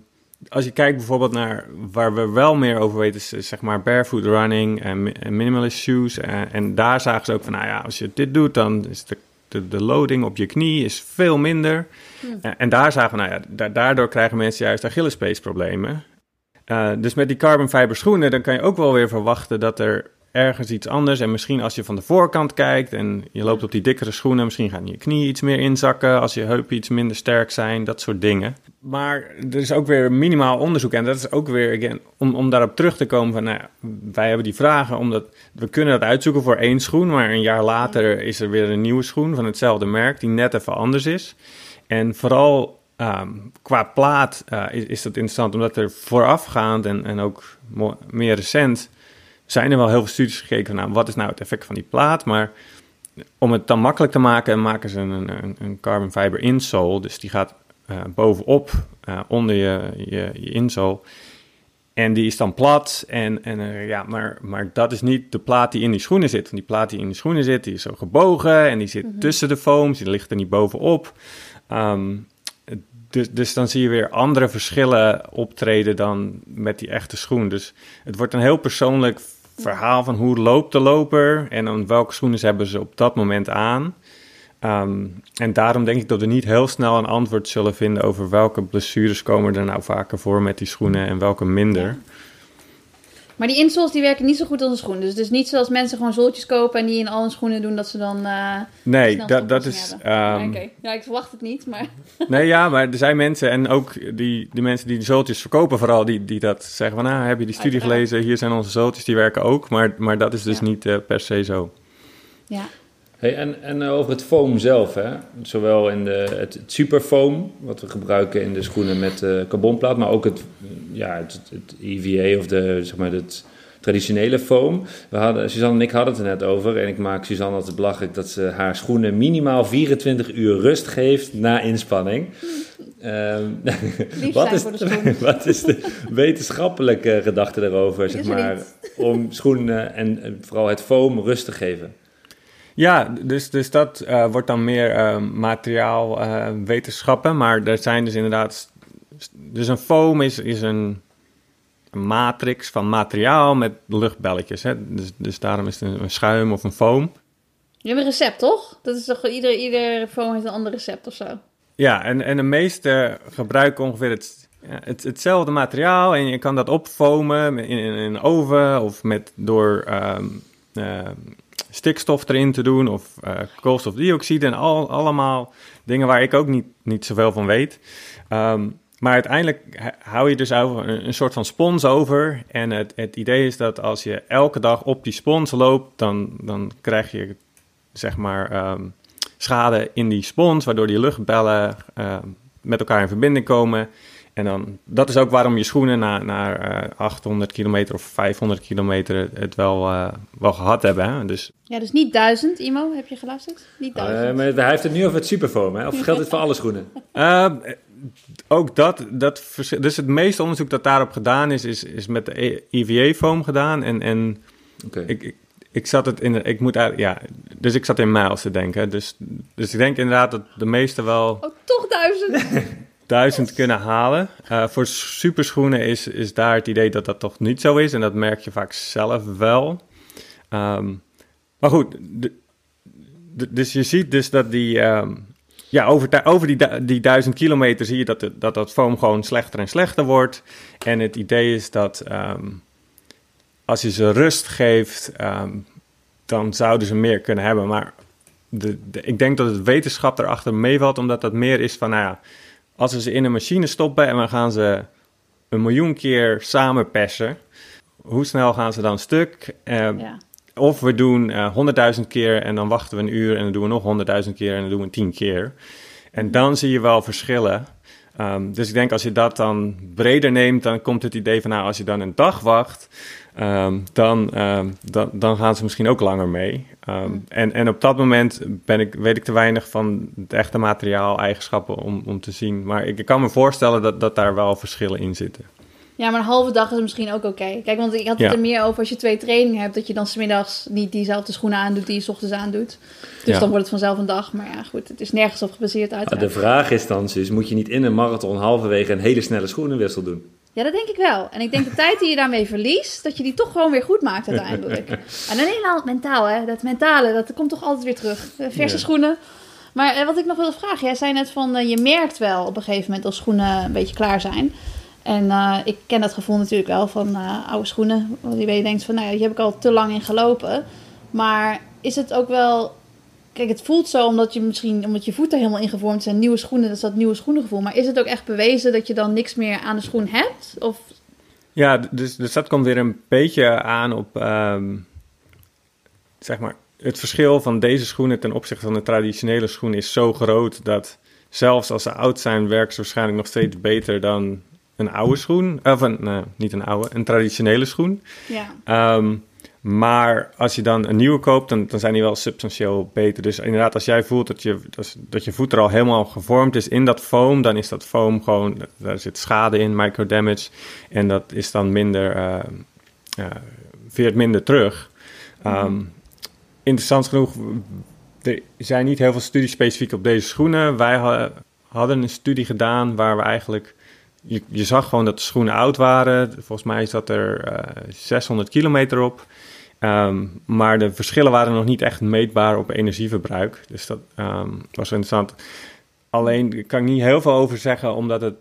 als je kijkt bijvoorbeeld naar waar we wel meer over weten, is, is zeg maar barefoot running en minimalist shoes. En, en daar zagen ze ook van, nou ja, als je dit doet, dan is de, de, de loading op je knie is veel minder. En, en daar zagen we, nou ja, da- daardoor krijgen mensen juist Achillespeesproblemen. Eh, dus met die carbon fiber schoenen, dan kan je ook wel weer verwachten dat er ergens iets anders. En misschien als je van de voorkant kijkt en je loopt op die dikkere schoenen, misschien gaan je knieën iets meer inzakken, als je heupen iets minder sterk zijn, dat soort dingen. Maar er is ook weer minimaal onderzoek en dat is ook weer, again, om, om daarop terug te komen van, nou wij hebben die vragen omdat we kunnen dat uitzoeken voor één schoen, maar een jaar later is er weer een nieuwe schoen van hetzelfde merk die net even anders is. En vooral ehm, qua plaat eh, is, is dat interessant, omdat er voorafgaand en, en ook meer recent zijn er wel heel veel studies gekeken van, nou, wat is nou het effect van die plaat, maar om het dan makkelijk te maken, maken ze een, een, een carbon fiber insole, dus die gaat eh, bovenop, eh, onder je, je, je insole. En die is dan plat. En, en eh, ja, maar, maar dat is niet de plaat die in die schoenen zit. Want die plaat die in die schoenen zit, die is zo gebogen. En die zit tussen de foams. Die ligt er niet bovenop. Ehm, dus, dus dan zie je weer andere verschillen optreden dan met die echte schoen. Dus het wordt een heel persoonlijk verhaal van hoe loopt de loper. En welke schoenen hebben ze op dat moment aan. Ehm, en daarom denk ik dat we niet heel snel een antwoord zullen vinden over welke blessures komen er nou vaker voor met die schoenen en welke minder. Maar die insoles die werken niet zo goed als een schoen. Dus het is niet zoals mensen gewoon zooltjes kopen en die in al hun schoenen doen dat ze dan. eh Nee, dat, dat is. ehm, ja, ik verwacht het niet, maar. Nee, ja, maar er zijn mensen en ook die, die mensen die de zooltjes verkopen, vooral die, die dat zeggen van, nou, heb je die studie Uiteraard. gelezen? Hier zijn onze zooltjes, die werken ook. Maar, maar dat is dus Ja. niet eh, per se zo. Ja. Hey, en, en over het foam zelf, hè? zowel in de, het, het superfoam, wat we gebruiken in de schoenen met eh carbonplaat, maar ook het, ja, het, het EVA of de, zeg maar het traditionele foam. We hadden, Suzanne en ik hadden het er net over en ik maak Suzanne altijd belachelijk dat ze haar schoenen minimaal 24 uur rust geeft na inspanning. Ehm, Lief wat, is, de wat is de wetenschappelijke gedachte daarover, zeg maar, om schoenen en, en vooral het foam rust te geven? Ja, dus, dus dat eh, wordt dan meer eh, materiaal eh, wetenschappen. Maar er zijn dus inderdaad. Dus een foam is, is een, een matrix van materiaal met luchtbelletjes. Hè? Dus, dus daarom is het een, een schuim of een foam. Je hebt een recept, toch? Dat is toch ieder, ieder foam heeft een ander recept of zo. Ja, en, en de meeste gebruiken ongeveer het, het, hetzelfde materiaal en je kan dat opfomen in, in, een oven of met, door ehm, ehm, stikstof erin te doen of uh, koolstofdioxide en al, allemaal dingen waar ik ook niet, niet zoveel van weet. Ehm, maar uiteindelijk hou je dus over een, soort van spons over. En het, het idee is dat als je elke dag op die spons loopt, dan, dan krijg je zeg maar schade in die spons, waardoor die luchtbellen met elkaar in verbinding komen. En dan, dat is ook waarom je schoenen na, na 800 eh, kilometer of 500 kilometer het wel, uh, wel gehad hebben. Hè? Dus... Ja, dus niet 1000, Imo, heb je geluisterd? Niet 1000. Uh, maar hij heeft het nu over het superfoam, hè? Of geldt dit voor alle schoenen? ook dat, dat, dus het meeste onderzoek dat daarop gedaan is, is, is met de EVA-foam gedaan. En, en okay. ik, ik, ik, zat het in, ik moet ja, dus ik zat in miles te denken. Dus, dus ik denk inderdaad dat de meeste wel... Oh, toch duizend? duizend kunnen halen. Uh, voor superschoenen is, is daar het idee dat dat toch niet zo is. En dat merk je vaak zelf wel. Um, maar goed, dus je ziet dus dat die... Um, ja, over, over die, die duizend kilometer zie je dat, de, dat dat foam gewoon slechter en slechter wordt. En het idee is dat um, als je ze rust geeft, dan zouden ze meer kunnen hebben. Maar de, de, ik denk dat het wetenschap erachter meevalt, omdat dat meer is van, nou ja, als we ze in een machine stoppen en we gaan ze een miljoen keer samen persen, hoe snel gaan ze dan stuk? Uh, Of we doen eh, honderdduizend keer en dan wachten we een uur en dan doen we nog honderdduizend keer en dan doen we tien keer. En dan zie je wel verschillen. Um, dus ik denk als je dat dan breder neemt, dan komt het idee van nou, als je dan een dag wacht, Ehm, dan, ehm, dan, dan gaan ze misschien ook langer mee. Ehm, en, en op dat moment ben ik, weet ik te weinig van het echte materiaal-eigenschappen om, om te zien. Maar ik, kan me voorstellen dat, dat daar wel verschillen in zitten. Ja, maar een halve dag is misschien ook oké. Kijk, want ik had het er meer over als je twee trainingen hebt, dat je dan smiddags niet diezelfde schoenen aandoet die je s ochtends aandoet. Dus dan wordt het vanzelf een dag. Maar ja, goed, het is nergens op gebaseerd uit. De vraag is dan, dus moet je niet in een marathon halverwege een hele snelle schoenenwissel doen? Ja, dat denk ik wel. En ik denk de tijd die je daarmee verliest, dat je die toch gewoon weer goed maakt uiteindelijk. En dan helemaal mentaal, hè. Dat mentale, dat komt toch altijd weer terug. Verse schoenen. Maar eh, wat ik nog wilde vragen, jij zei net van, uh, je merkt wel op een gegeven moment als schoenen een beetje klaar zijn. En uh, ik ken dat gevoel natuurlijk wel van oude schoenen. Want je denkt van, nou ja, die heb ik al te lang in gelopen. Maar is het ook wel Kijk, het voelt zo omdat je misschien, omdat je voeten helemaal ingevormd zijn, nieuwe schoenen, dat is dat nieuwe schoenengevoel. Maar is het ook echt bewezen dat je dan niks meer aan de schoen hebt? Of? Ja, dus, dus dat komt weer een beetje aan op, ehm, zeg maar, het verschil van deze schoenen ten opzichte van de traditionele schoen is zo groot dat zelfs als ze oud zijn, werken ze waarschijnlijk nog steeds beter dan een oude schoen. Of een, nou, niet een oude, een traditionele schoen. Ja. Um, maar als je dan een nieuwe koopt, dan, dan zijn die wel substantieel beter. Dus inderdaad, als jij voelt dat je, dat je voet er al helemaal gevormd is in dat foam, dan is dat foam gewoon, daar zit schade in, microdamage. En dat is dan minder, uh, uh, veert minder terug. Um, interessant genoeg, er zijn niet heel veel studies specifiek op deze schoenen. Wij hadden een studie gedaan waar we eigenlijk je, je, zag gewoon dat de schoenen oud waren. Volgens mij zat er uh, eh, 600 kilometer op. Um, maar de verschillen waren nog niet echt meetbaar op energieverbruik. Dus dat um, was interessant. Alleen kan ik niet heel veel over zeggen, omdat het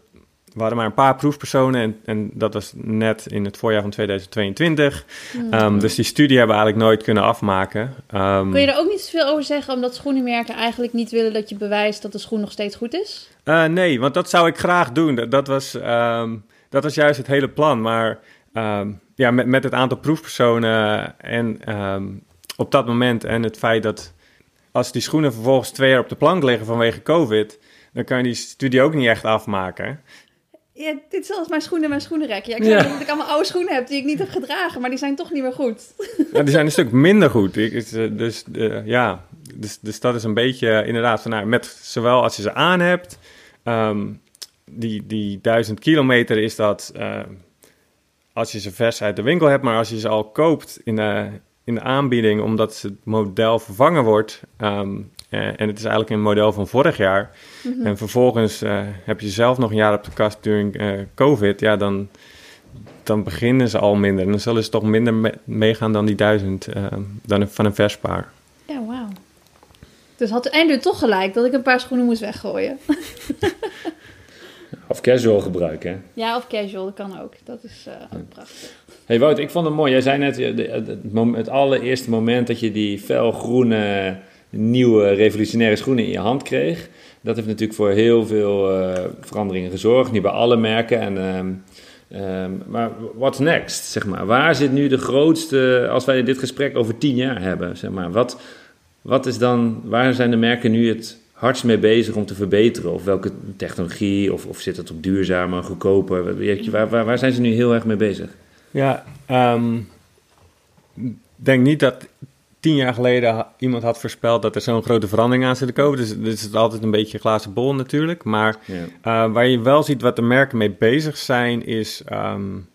we hadden maar een paar proefpersonen en, en dat was net in het voorjaar van 2022. Hmm. Um, dus die studie hebben we eigenlijk nooit kunnen afmaken. Kun je er ook niet zoveel over zeggen, omdat schoenenmerken eigenlijk niet willen dat je bewijst dat de schoen nog steeds goed is? Uh, nee, want dat zou ik graag doen. Dat, dat was, dat was juist het hele plan. Maar ja, met, met het aantal proefpersonen en op dat moment en het feit dat als die schoenen vervolgens twee jaar op de plank liggen vanwege COVID, dan kan je die studie ook niet echt afmaken. Ja, dit is als mijn schoenen mijn schoenenrek. Ja, ik zeg dat ik allemaal oude schoenen heb die ik niet heb gedragen, maar die zijn toch niet meer goed. Ja, die zijn een stuk minder goed. Ik, eh, dus uh, ja, dus, dus dat is een beetje inderdaad van, nou, met zowel als je ze aan hebt, um, die, die duizend kilometer is dat uh, als je ze vers uit de winkel hebt, maar als je ze al koopt in de, in de aanbieding, omdat het model vervangen wordt, um, uh, en het is eigenlijk een model van vorig jaar. Mhm. En vervolgens uh, heb je zelf nog een jaar op de kast during uh, COVID. Ja, dan, dan beginnen ze al minder. En dan zullen ze toch minder me meegaan dan die duizend dan van een verspaar. Ja, wauw. Dus had Andrew toch gelijk dat ik een paar schoenen moest weggooien. of casual gebruiken. Hè? Ja, of casual, dat kan ook. Dat is uh, ook prachtig. Hey Wout, ik vond het mooi. Jij zei net het, het, allereerste moment dat je die felgroene, nieuwe, revolutionaire schoenen in je hand kreeg. Dat heeft natuurlijk voor heel veel uh, veranderingen gezorgd. Niet bij alle merken. En, uh, maar what's next? Zeg maar. Waar zit nu de grootste, als wij dit gesprek over tien jaar hebben, zeg maar, wat, wat is dan, waar zijn de merken nu het hardst mee bezig om te verbeteren? Of welke technologie, of, of zit het op duurzamer, goedkoper? Waar, waar, waar zijn ze nu heel erg mee bezig? Ja, um, ik denk niet dat tien jaar geleden iemand had voorspeld dat er zo'n grote verandering aan zit te komen. Dus dit is altijd een beetje glazen bol natuurlijk. Maar uh, waar je wel ziet wat de merken mee bezig zijn, is. Um,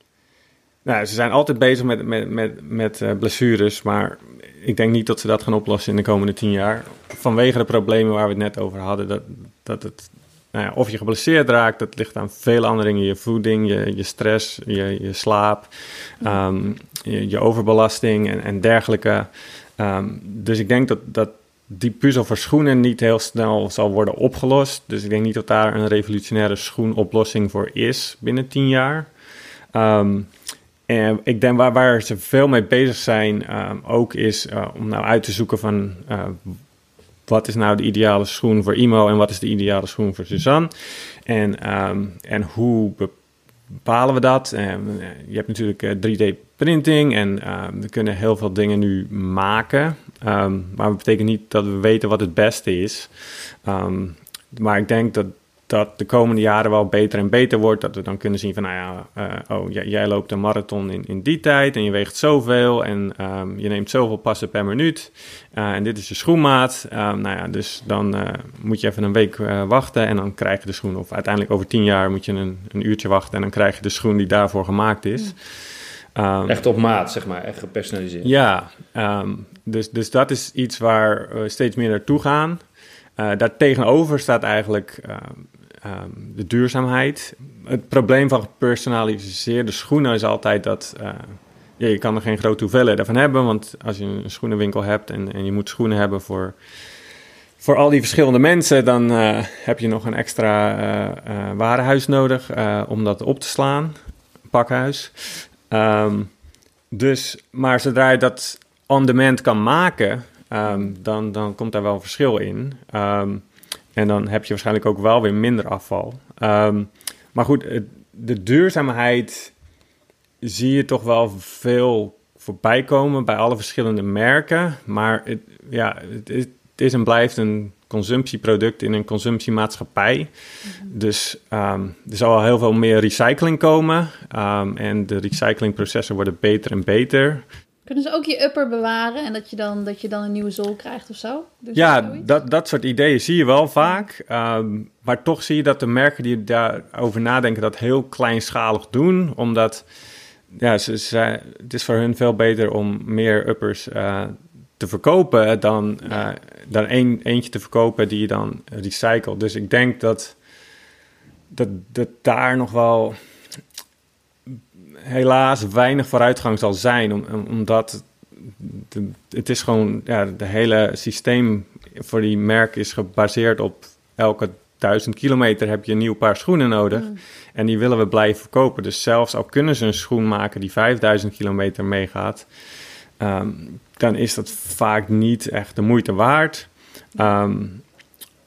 nou, ze zijn altijd bezig met, met, met, met uh, blessures, maar ik denk niet dat ze dat gaan oplossen in de komende tien jaar. Vanwege de problemen waar we het net over hadden. Dat, dat het, nou ja, of je geblesseerd raakt, dat ligt aan veel andere dingen. Je voeding, je, je stress, je, je slaap, um, je, je, overbelasting en, en dergelijke. Um, dus ik denk dat, dat die puzzel voor schoenen niet heel snel zal worden opgelost. Dus ik denk niet dat daar een revolutionaire schoenoplossing voor is binnen tien jaar. Um, en ik denk waar, waar ze veel mee bezig zijn, uh, ook is uh, om nou uit te zoeken van uh, wat is nou de ideale schoen voor Imo en wat is de ideale schoen voor Suzanne. En, um, en hoe bepalen we dat? je hebt natuurlijk 3D printing en we kunnen heel veel dingen nu maken. Maar dat betekent niet dat we weten wat het beste is. Maar ik denk dat dat de komende jaren wel beter en beter wordt. Dat we dan kunnen zien van, nou ja, uh, oh, jij, jij, loopt een marathon in, in die tijd en je weegt zoveel en um, je neemt zoveel passen per minuut. Uh, en dit is je schoenmaat. Um, nou ja, dus dan uh, moet je even een week wachten en dan krijg je de schoen. Of uiteindelijk over tien jaar moet je een, een uurtje wachten en dan krijg je de schoen die daarvoor gemaakt is. Um, echt op maat, zeg maar, echt gepersonaliseerd. Ja, dus, dus dat is iets waar we steeds meer naartoe gaan. Uh, daartegenover staat eigenlijk uh, um, de duurzaamheid. Het probleem van gepersonaliseerde schoenen is altijd dat ja, je kan er geen grote hoeveelheden van hebben. Want als je een schoenenwinkel hebt en, en je moet schoenen hebben voor, voor al die verschillende mensen, dan uh, heb je nog een extra uh, warenhuis nodig om dat op te slaan. Pakhuis. Um, dus, maar zodra je dat on demand kan maken, um, dan, dan komt daar wel verschil in. En dan heb je waarschijnlijk ook wel weer minder afval. Um, maar goed, de duurzaamheid zie je toch wel veel voorbij komen bij alle verschillende merken. Maar het, ja, het is, het is en blijft een consumptieproduct in een consumptiemaatschappij. Mhm. Dus um, er zal wel heel veel meer recycling komen. Um, en de recyclingprocessen worden beter en beter. Kunnen ze ook je upper bewaren en dat je dan, dat je dan een nieuwe zool krijgt of zo? ja, dat, dat soort ideeën zie je wel vaak. Ehm, maar toch zie je dat de merken die daarover nadenken dat heel kleinschalig doen. Omdat ja, ze, ze, het is voor hun veel beter om meer uppers uh, te verkopen dan, uh, dan één, eentje te verkopen die je dan recycelt. Dus ik denk dat, dat, dat daar nog wel helaas weinig vooruitgang zal zijn, om, omdat het is gewoon, ja, de hele systeem voor die merk is gebaseerd op elke duizend kilometer heb je een nieuw paar schoenen nodig. Mm. En die willen we blijven verkopen. Dus zelfs al kunnen ze een schoen maken die 5000 kilometer meegaat, um, dan is dat vaak niet echt de moeite waard. Um,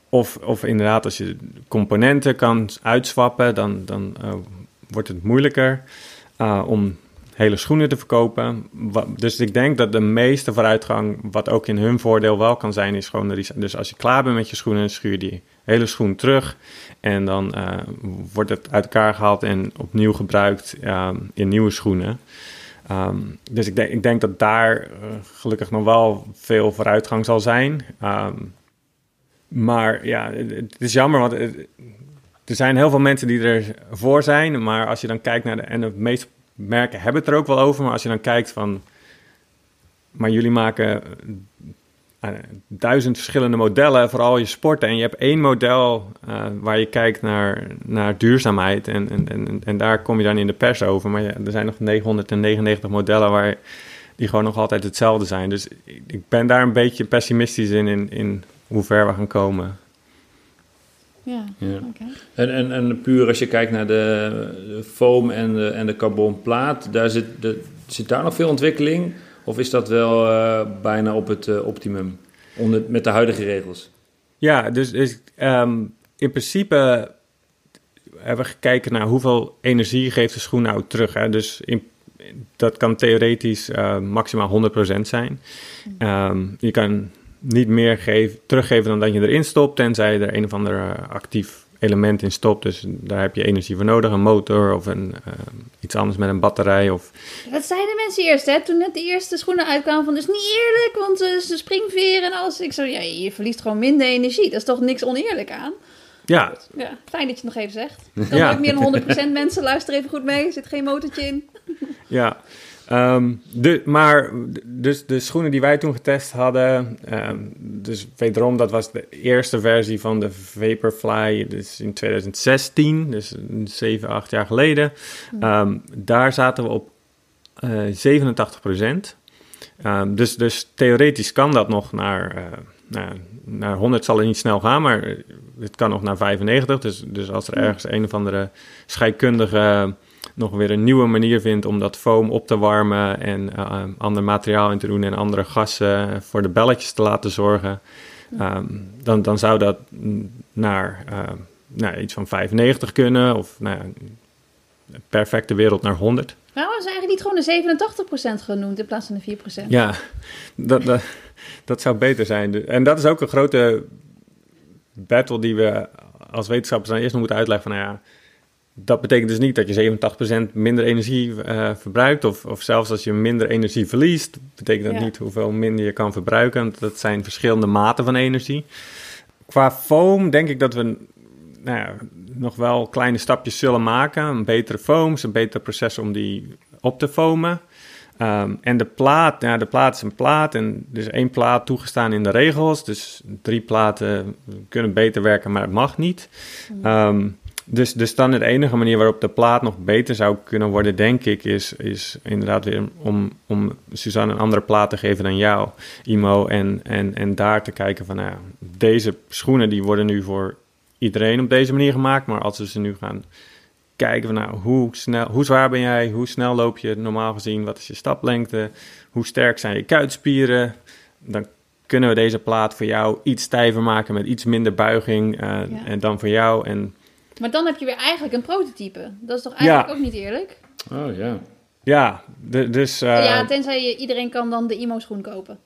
of, of inderdaad, als je componenten kan uitswappen, dan, dan uh, wordt het moeilijker. Uh, om hele schoenen te verkopen. dus ik denk dat de meeste vooruitgang, wat ook in hun voordeel wel kan zijn, is gewoon de Dus als je klaar bent met je schoenen, schuur die hele schoen terug. En dan uh, wordt het uit elkaar gehaald en opnieuw gebruikt uh, in nieuwe schoenen. Um, dus ik denk, ik denk dat daar gelukkig nog wel veel vooruitgang zal zijn. Um, maar ja, het, het is jammer, want er zijn heel veel mensen die ervoor zijn, maar als je dan kijkt naar de, en de meeste merken hebben het er ook wel over, maar als je dan kijkt van, maar jullie maken uh, duizend verschillende modellen voor al je sporten en je hebt één model uh, waar je kijkt naar, naar duurzaamheid en, en, en, en daar kom je dan in de pers over, maar er zijn nog 999 modellen waar die gewoon nog altijd hetzelfde zijn. Dus ik ben daar een beetje pessimistisch in, in, in hoe ver we gaan komen. Ja, Ja. En, en, en puur als je kijkt naar de, de foam en de, en de carbonplaat, daar zit, de, zit daar nog veel ontwikkeling? Of is dat wel eh, bijna op het eh, optimum onder, met de huidige regels? Ja, dus, dus ehm, in principe hebben we gekeken naar hoeveel energie geeft de schoen nou terug. Hè? Dus in, dat kan theoretisch eh, maximaal 100% zijn. Ehm, je kan niet meer geven, teruggeven dan dat je erin stopt, tenzij je er een of ander eh, actief element in stopt. Dus daar heb je energie voor nodig, een motor of een, eh, iets anders met een batterij. Of, Dat zeiden mensen eerst, hè? Toen net de eerste schoenen uitkwamen van... Het is niet eerlijk, want ze springveer en alles. Ik zo, ja, je verliest gewoon minder energie. Dat is toch niks oneerlijk aan? ja, Ja, fijn dat je het nog even zegt. Dan Ja. ook meer dan 100% mensen. Luister even goed mee. Er zit geen motortje in. Ja, ehm, de, maar dus de schoenen die wij toen getest hadden, ehm, dus wederom, dat was de eerste versie van de Vaporfly, dus in 2016, dus 7, 8 jaar geleden. Ehm, daar zaten we op eh 87 procent. Dus, dus theoretisch kan dat nog naar, eh, nou, naar 100 zal het niet snel gaan, maar het kan nog naar 95. Dus, dus als er ergens een of andere scheikundige nog weer een nieuwe manier vindt om dat foam op te warmen en eh, ander materiaal in te doen en andere gassen voor de belletjes te laten zorgen, ehm, dan, dan zou dat naar eh, nou, iets van 95 kunnen of nou, ja, een perfecte wereld naar 100. Waarom is eigenlijk niet gewoon de 87% genoemd in plaats van de 4%? Ja, dat, dat, dat zou beter zijn. En dat is ook een grote battle die we als wetenschappers dan eerst nog moeten uitleggen van, nou ja, dat betekent dus niet dat je 87% minder energie eh, verbruikt, of, of zelfs als je minder energie verliest, betekent dat Ja. niet hoeveel minder je kan verbruiken. Dat zijn verschillende maten van energie. Qua foam denk ik dat we nou ja, nog wel kleine stapjes zullen maken. Een betere foam, een beter proces om die op te foamen. Ehm, en de plaat, ja, de plaat is een plaat en er is één plaat toegestaan in de regels. Dus drie platen kunnen beter werken, maar het mag niet. Ehm, dus, dus dan de enige manier waarop de plaat nog beter zou kunnen worden, denk ik, is, is inderdaad weer om, om Suzanne een andere plaat te geven dan jou, Imo. En, en, en daar te kijken van, nou deze schoenen die worden nu voor iedereen op deze manier gemaakt. Maar als we ze nu gaan kijken van, nou, hoe, snel, hoe zwaar ben jij? Hoe snel loop je normaal gezien? Wat is je staplengte? Hoe sterk zijn je kuitspieren? Dan kunnen we deze plaat voor jou iets stijver maken met iets minder buiging eh, en dan voor jou. En Maar dan heb je weer eigenlijk een prototype. Dat is toch eigenlijk Ja. ook niet eerlijk? Oh ja. ja, de- dus... eh, ja, tenzij je, iedereen kan dan de IMO-schoen kopen.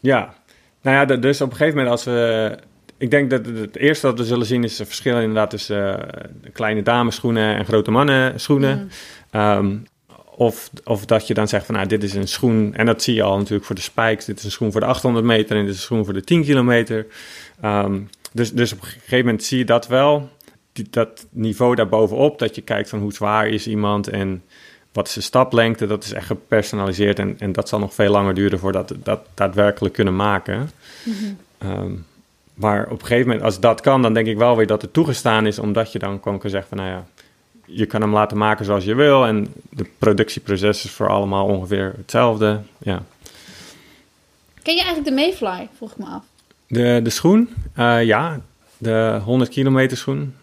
Ja, nou ja, dus op een gegeven moment als we... Ik denk dat het eerste wat we zullen zien is het verschil inderdaad tussen eh, kleine dameschoenen en grote mannenschoenen. Mm. Ehm, of, of dat je dan zegt van, nou, dit is een schoen... En dat zie je al natuurlijk voor de spikes. Dit is een schoen voor de 800 meter en dit is een schoen voor de 10 kilometer. Ehm, dus, dus op een gegeven moment zie je dat wel. Dat niveau daarbovenop, dat je kijkt van hoe zwaar is iemand... en wat is de staplengte, dat is echt gepersonaliseerd. En, en dat zal nog veel langer duren voordat we dat daadwerkelijk kunnen maken. Ehm, maar op een gegeven moment, als dat kan, dan denk ik wel weer dat het toegestaan is, omdat je dan gewoon kan zeggen van, nou ja, je kan hem laten maken zoals je wil en de productieproces is voor allemaal ongeveer hetzelfde. Ja. Ken je eigenlijk de Mayfly? Vroeg ik me af. De, de schoen, eh, ja, de 100 kilometer schoen.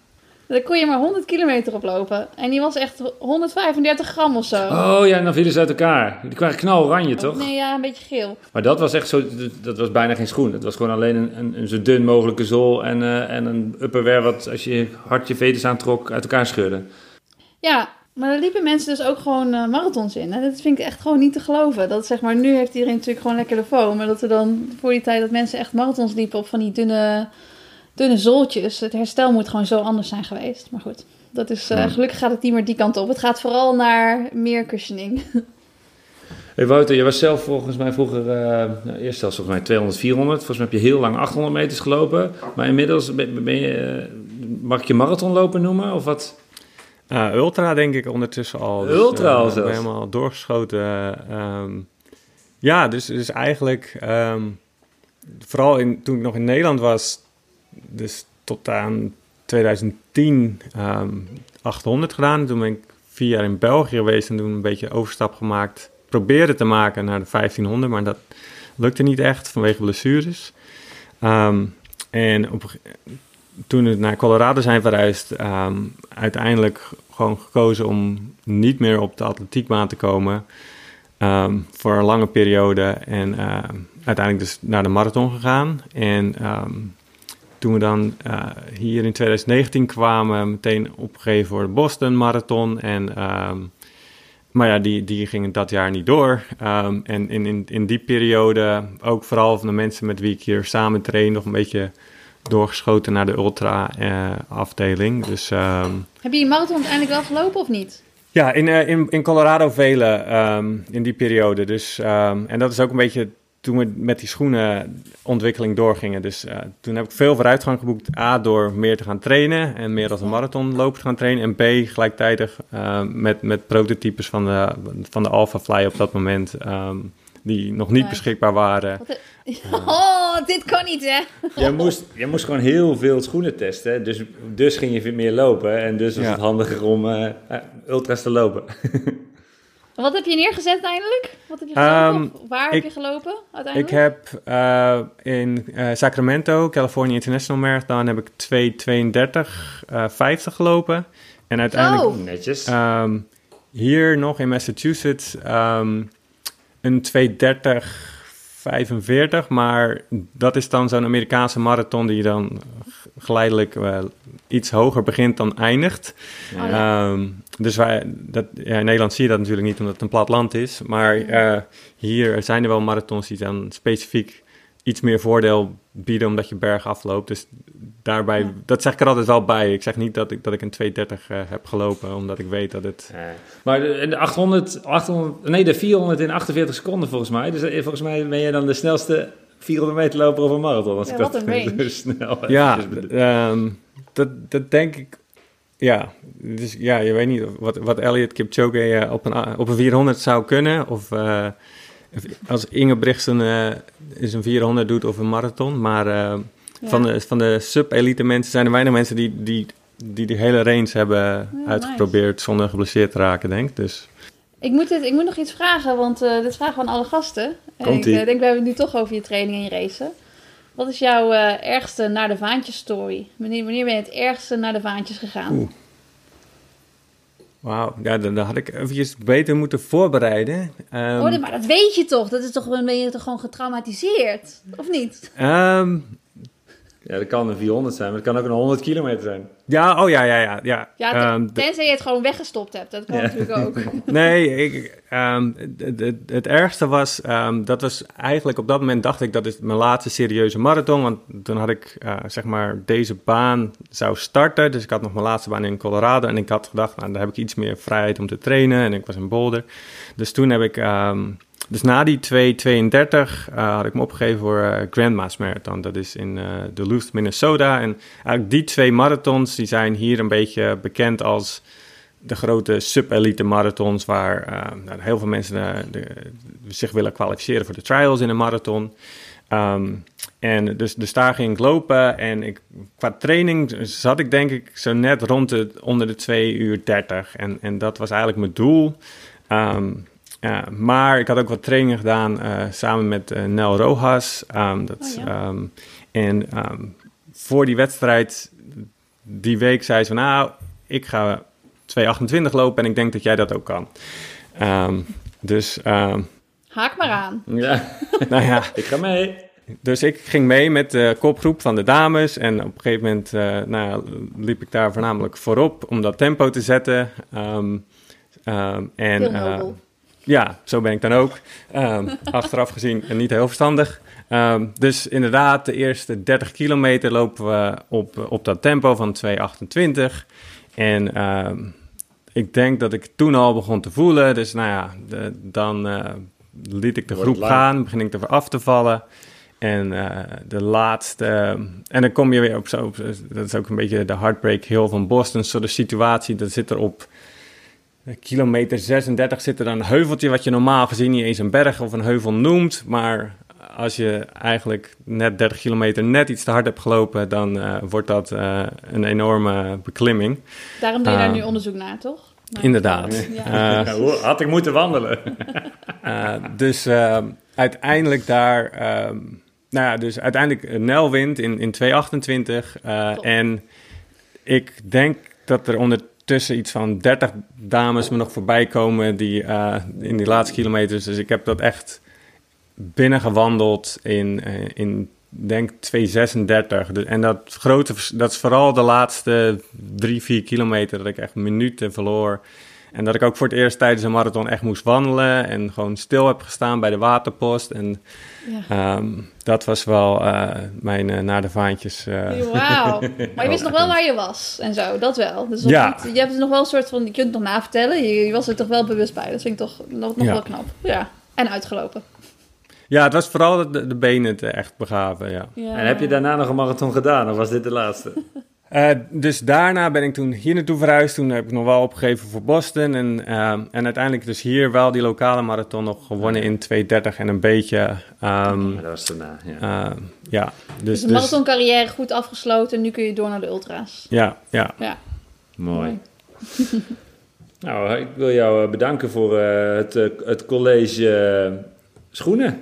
Daar kon je maar 100 kilometer op lopen. En die was echt 135 gram of zo. Oh ja, en dan vielen ze uit elkaar. Die waren knaloranje, toch? Nee, ja, een beetje geel. Maar dat was echt zo, dat was bijna geen schoen. Het was gewoon alleen een, een, een zo dun mogelijke zool en, eh, en een upperwear wat als je hard je veters aantrok uit elkaar scheurde. Ja, maar er liepen mensen dus ook gewoon eh, marathons in. En dat vind ik echt gewoon niet te geloven. Dat zeg maar, nu heeft iedereen natuurlijk gewoon lekker de foam. Maar dat er dan voor die tijd dat mensen echt marathons liepen op van die dunne, dunne zooltjes. Het herstel moet gewoon zo anders zijn geweest. Maar goed, dat is, eh, Ja. gelukkig gaat het niet meer die kant op. Het gaat vooral naar meer cushioning. Hey Wouter, je was zelf volgens mij vroeger, eh, nou, eerst zelfs volgens mij 200, 400. Volgens mij heb je heel lang 800 meters gelopen. Maar inmiddels ben, ben je, eh, mag ik je marathonloper noemen of wat? Eh, ultra denk ik ondertussen al. Ultra al zelfs. ben helemaal doorgeschoten. ehm. ja, dus, dus eigenlijk ehm, vooral in, toen ik nog in Nederland was, dus tot aan 2010 ehm 800 gedaan. Toen ben ik vier jaar in België geweest en toen een beetje overstap gemaakt. Probeerde te maken naar de 1500, maar dat lukte niet echt vanwege blessures. Ehm, en op, toen we naar Colorado zijn verhuisd, ehm, uiteindelijk gewoon gekozen om niet meer op de atletiekbaan te komen. ehm, voor een lange periode. En uiteindelijk dus naar de marathon gegaan. En toen we dan eh, hier in 2019 kwamen, meteen opgegeven voor de Boston Marathon. En, ehm, maar ja, die, die gingen dat jaar niet door. Ehm, en in, in, in die periode, ook vooral van de mensen met wie ik hier samen train, nog een beetje doorgeschoten naar de ultra-afdeling. dus ehm, Heb je die marathon uiteindelijk wel gelopen of niet? ja, in, eh, in, in Colorado vele in die periode. Dus, en dat is ook een beetje toen we met die schoenenontwikkeling doorgingen. Dus eh, toen heb ik veel vooruitgang geboekt. A, door meer te gaan trainen en meer als een marathonloper te gaan trainen. En B, gelijktijdig ehm, met, met prototypes van de, van de Alpha Fly op dat moment. ehm, die nog niet beschikbaar waren. Oh, dit kan niet, hè? Jij moest, jij moest gewoon heel veel schoenen testen. Dus, dus ging je meer lopen. En dus was Ja. het handiger om eh, eh, ultra's te lopen. Wat heb je neergezet uiteindelijk? Wat heb je Ehm, gelopen? Waar ik- heb je gelopen Ik uiteindelijk? heb eh, in eh, Sacramento, California International Marathon, heb ik 2.32, eh 50 gelopen. En uiteindelijk Oh. Netjes. Ehm, hier nog in Massachusetts ehm, een 230 45, maar dat is dan zo'n Amerikaanse marathon die dan geleidelijk eh, iets hoger begint dan eindigt. Oh, ja. Dus wij, dat, ja, in Nederland zie je dat natuurlijk niet omdat het een plat land is, maar eh, hier zijn er wel marathons die dan specifiek iets meer voordeel bieden omdat je berg afloopt. Dus daarbij, Ja. dat zeg ik er altijd wel bij. Ik zeg niet dat ik, dat ik een 230 eh, heb gelopen, omdat ik weet dat het... Maar de, de 800, 800, nee, de 400 in 48 seconden volgens mij. Dus eh, volgens mij ben jij dan de snelste 400 meter loper of een marathon. Als Ja, ik wat dat een range. zo snel Ja, ehm, dat, dat denk ik. Ja, dus ja, je weet niet wat, wat Elliot Kipchoge eh, op, een, op een 400 zou kunnen. Of eh, als Ingebrigtsen eh is een 400 doet of een marathon. Maar Ja. van de, van de sub-elite mensen zijn er weinig mensen die, die, die die hele range hebben uitgeprobeerd zonder geblesseerd te raken, denk ik. Dus Ik moet, dit, ik moet nog iets vragen, want dit vragen we aan alle gasten. En ik denk, we hebben het nu toch over je training en je racen. Wat is jouw eh, ergste naar de vaantjes story? Wanneer, wanneer ben je het ergste naar de vaantjes gegaan? Oeh. wauw, ja, dan, dan had ik eventjes beter moeten voorbereiden. Ehm, oh, maar dat weet je toch? Dat is toch, ben je toch gewoon getraumatiseerd? Of niet? ehm, Ja, dat kan een 400 zijn, maar het kan ook een 100 kilometer zijn. Ja, oh ja, ja, ja. ja. Ja, Ehm, tenzij je het gewoon weggestopt hebt. Dat kan Ja. natuurlijk ook. nee, ik, ehm, het- ergste was, ehm, dat was eigenlijk op dat moment dacht ik dat is mijn laatste serieuze marathon. Want toen had ik, eh, zeg maar, deze baan zou starten. Dus ik had nog mijn laatste baan in Colorado. En ik had gedacht, nou, daar heb ik iets meer vrijheid om te trainen. En ik was in Boulder. Dus toen heb ik, ehm, dus na die 2.32 eh, had ik me opgegeven voor eh, Grandma's Marathon. Dat is in eh, Duluth, Minnesota. En eigenlijk die twee marathons, die zijn hier een beetje bekend als de grote sub-elite marathons waar nou, heel veel mensen de- zich willen kwalificeren voor de trials in een marathon. Ehm, en dus, dus daar ging ik lopen en ik, qua training zat ik denk ik zo net rond de, onder de 2 uur 30. En, en dat was eigenlijk mijn doel. Ehm, ja, maar ik had ook wat trainingen gedaan eh, samen met eh, Nel Rojas. Ehm, dat, Oh, ja. ehm, en ehm, voor die wedstrijd die week zei ze van nou, ik ga 2,28 lopen en ik denk dat jij dat ook kan. Ehm, dus, ehm, Haak maar aan. Ja, nou ja, ik ga mee. dus ik ging mee met de kopgroep van de dames. En op een gegeven moment eh, nou, liep ik daar voornamelijk voorop om dat tempo te zetten. Ehm, ehm, en, Heel eh, nobel. Ja, zo ben ik dan ook. Ehm, achteraf gezien en niet heel verstandig. Ehm, dus inderdaad, de eerste 30 kilometer lopen we op, op dat tempo van 2,28. En ehm, ik denk dat ik toen al begon te voelen. Dus nou ja, de- dan eh, liet ik de Wordt groep lang. gaan, begin ik er af te vallen. En eh, de laatste. en dan kom je weer op zo. op- Dat is ook een beetje de Heartbreak Hill van Boston. Zo de situatie. Dat zit er op kilometer 36 zit er dan een heuveltje. Wat je normaal gezien niet eens een berg of een heuvel noemt. Maar als je eigenlijk net 30 kilometer net iets te hard hebt gelopen. dan eh, wordt dat eh, een enorme beklimming. Daarom doe je daar Ah. nu onderzoek naar, toch? Maar- Inderdaad. Ja. Eh, had ik moeten wandelen? Uh, dus uh, uiteindelijk daar, um, nou ja, dus uiteindelijk Nel wint in, in 2.28. Uh, en ik denk dat er ondertussen iets van 30 dames me nog voorbij komen die, uh, in die laatste kilometers. Dus ik heb dat echt binnengewandeld in, uh, in denk 2,36. Dus, en dat grote, dat is vooral de laatste drie, vier kilometer dat ik echt minuten verloor. En dat ik ook voor het eerst tijdens een marathon echt moest wandelen en gewoon stil heb gestaan bij de waterpost. En ja. um, dat was wel uh, mijn uh, naar de vaantjes. Uh, Wauw. Maar je wist nog wel waar je was en zo, dat wel. Dus ja. Niet, je hebt nog wel een soort van, je kunt het nog navertellen. Je, je was er toch wel bewust bij. Dat vind ik toch nog, nog ja. wel knap. Ja. En uitgelopen. Ja, het was vooral de, de benen te echt begaven, ja. ja. En heb je daarna nog een marathon gedaan of was dit de laatste? Uh, dus daarna ben ik toen hier naartoe verhuisd. Toen heb ik nog wel opgegeven voor Boston. En, uh, en uiteindelijk dus hier wel die lokale marathon nog gewonnen in 2.30 en een beetje. Um, ja, dat was daarna, ja. Uh, ja dus, dus de marathoncarrière goed afgesloten. En nu kun je door naar de ultra's. Ja, ja. ja. Mooi. nou, ik wil jou bedanken voor het, het college schoenen.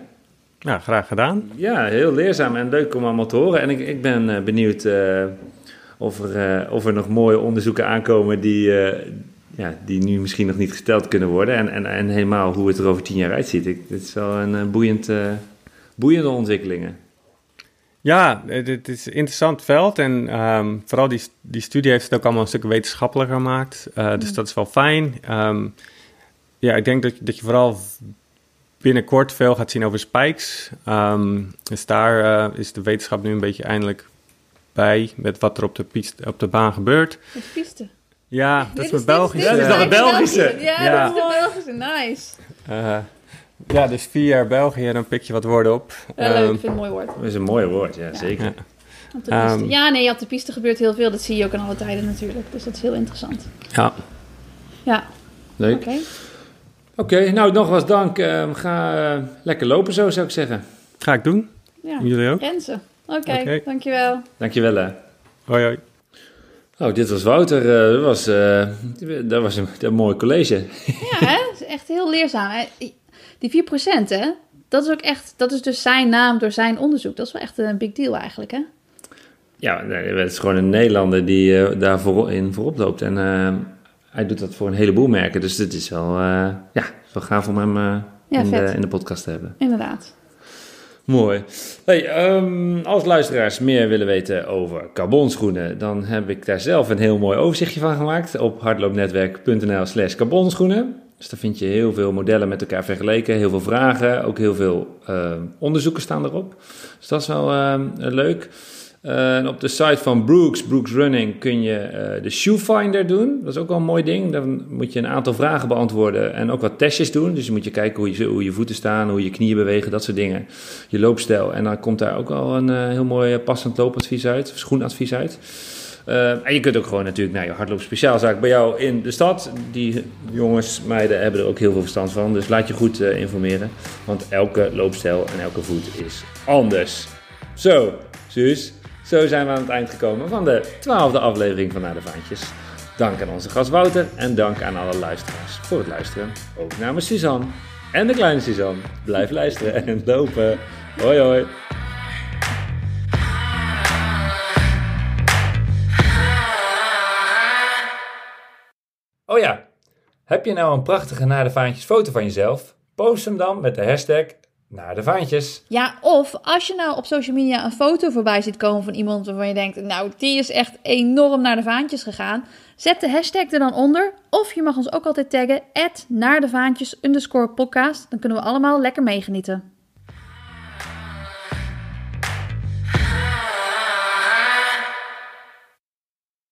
Ja, graag gedaan. Ja, heel leerzaam en leuk om allemaal te horen. En ik, ik ben benieuwd of er, uh, of er nog mooie onderzoeken aankomen die, uh, ja, die nu misschien nog niet gesteld kunnen worden. En, en, en helemaal hoe het er over tien jaar uitziet. Ik, dit is wel een uh, boeiend, boeiende ontwikkelingen. Ja, het is een interessant veld en um, vooral die, die studie heeft het ook allemaal een stuk wetenschappelijker gemaakt. dus mm. dat is wel fijn. Um, ja, ik denk dat, dat je vooral binnenkort veel gaat zien over spikes. Um, dus daar is de wetenschap nu een beetje eindelijk bij met wat er op de, piste, op de baan gebeurt. Op de piste? Ja, dat is mijn Belgische. Ja, dat is nog een Belgische. Ja, ja, dat is de Belgische. Nice. Uh, ja, dus vier jaar België, dan pik je wat woorden op. Ja, leuk, um, ik vind het een mooi woord. Dat is een mooi woord, ja, ja. zeker. Ja. Um, ja, nee, op de piste gebeurt heel veel. Dat zie je ook aan alle tijden natuurlijk. Dus dat is heel interessant. Ja. Ja. Leuk. Oké, okay. okay, nou nogmaals dank. Uh, ga uh, lekker lopen zo, zou ik zeggen. Ga ik doen. Ja. Jullie ook? Rensen. Oké, okay, okay. dankjewel. Dankjewel hè. Hoi hoi. Oh, dit was Wouter. Uh, dat, was, uh, dat was een, een mooi college. Ja, hè? Dat is echt heel leerzaam. Hè? Die 4%, hè? Dat is ook echt, dat is dus zijn naam door zijn onderzoek. Dat is wel echt een big deal eigenlijk, hè? Ja, het is gewoon een Nederlander die uh, daar voor, in voorop loopt. En hij doet dat voor een heleboel merken. Dus dit is wel, ja, wel gaaf om hem ja, in, de, in de podcast te hebben. Inderdaad. Mooi. Um, als luisteraars meer willen weten over carbonschoenen, dan heb ik daar zelf een heel mooi overzichtje van gemaakt op hardloopnetwerk.nl slash carbonschoenen. Dus daar vind je heel veel modellen met elkaar vergeleken, heel veel vragen, ook heel veel uh, onderzoeken staan erop. Dus dat is wel uh, leuk. En op de site van Brooks, Brooks Running, kun je uh, de Shoe Finder doen. Dat is ook wel een mooi ding. Dan moet je een aantal vragen beantwoorden en ook wat testjes doen. Dus je moet je kijken hoe je, hoe je voeten staan, hoe je knieën bewegen, dat soort dingen. Je loopstijl. En dan komt daar ook al een uh, heel mooi passend loopadvies uit, schoenadvies uit. en je kunt ook gewoon natuurlijk naar je hardloopspeciaalzaak bij jou in de stad. Die jongens, meiden hebben er ook heel veel verstand van. Dus laat je goed informeren. Want elke loopstijl en elke voet is anders. Zo, Suus. Zo zijn we aan het eind gekomen van de twaalfde aflevering van Naar de Vaantjes. Dank aan onze gast Wouter en dank aan alle luisteraars voor het luisteren. Ook namens Suzanne en de kleine Suzanne. Blijf luisteren en lopen. Hoi hoi. Oh ja, heb je nou een prachtige Naar de Vaantjes foto van jezelf? Post hem dan met de hashtag naar de vaantjes. Ja, of als je nou op social media een foto voorbij ziet komen van iemand waarvan je denkt, nou, die is echt enorm naar de vaantjes gegaan. Zet de hashtag er dan onder. Of je mag ons ook altijd taggen, at naar de vaantjes podcast. Dan kunnen we allemaal lekker meegenieten.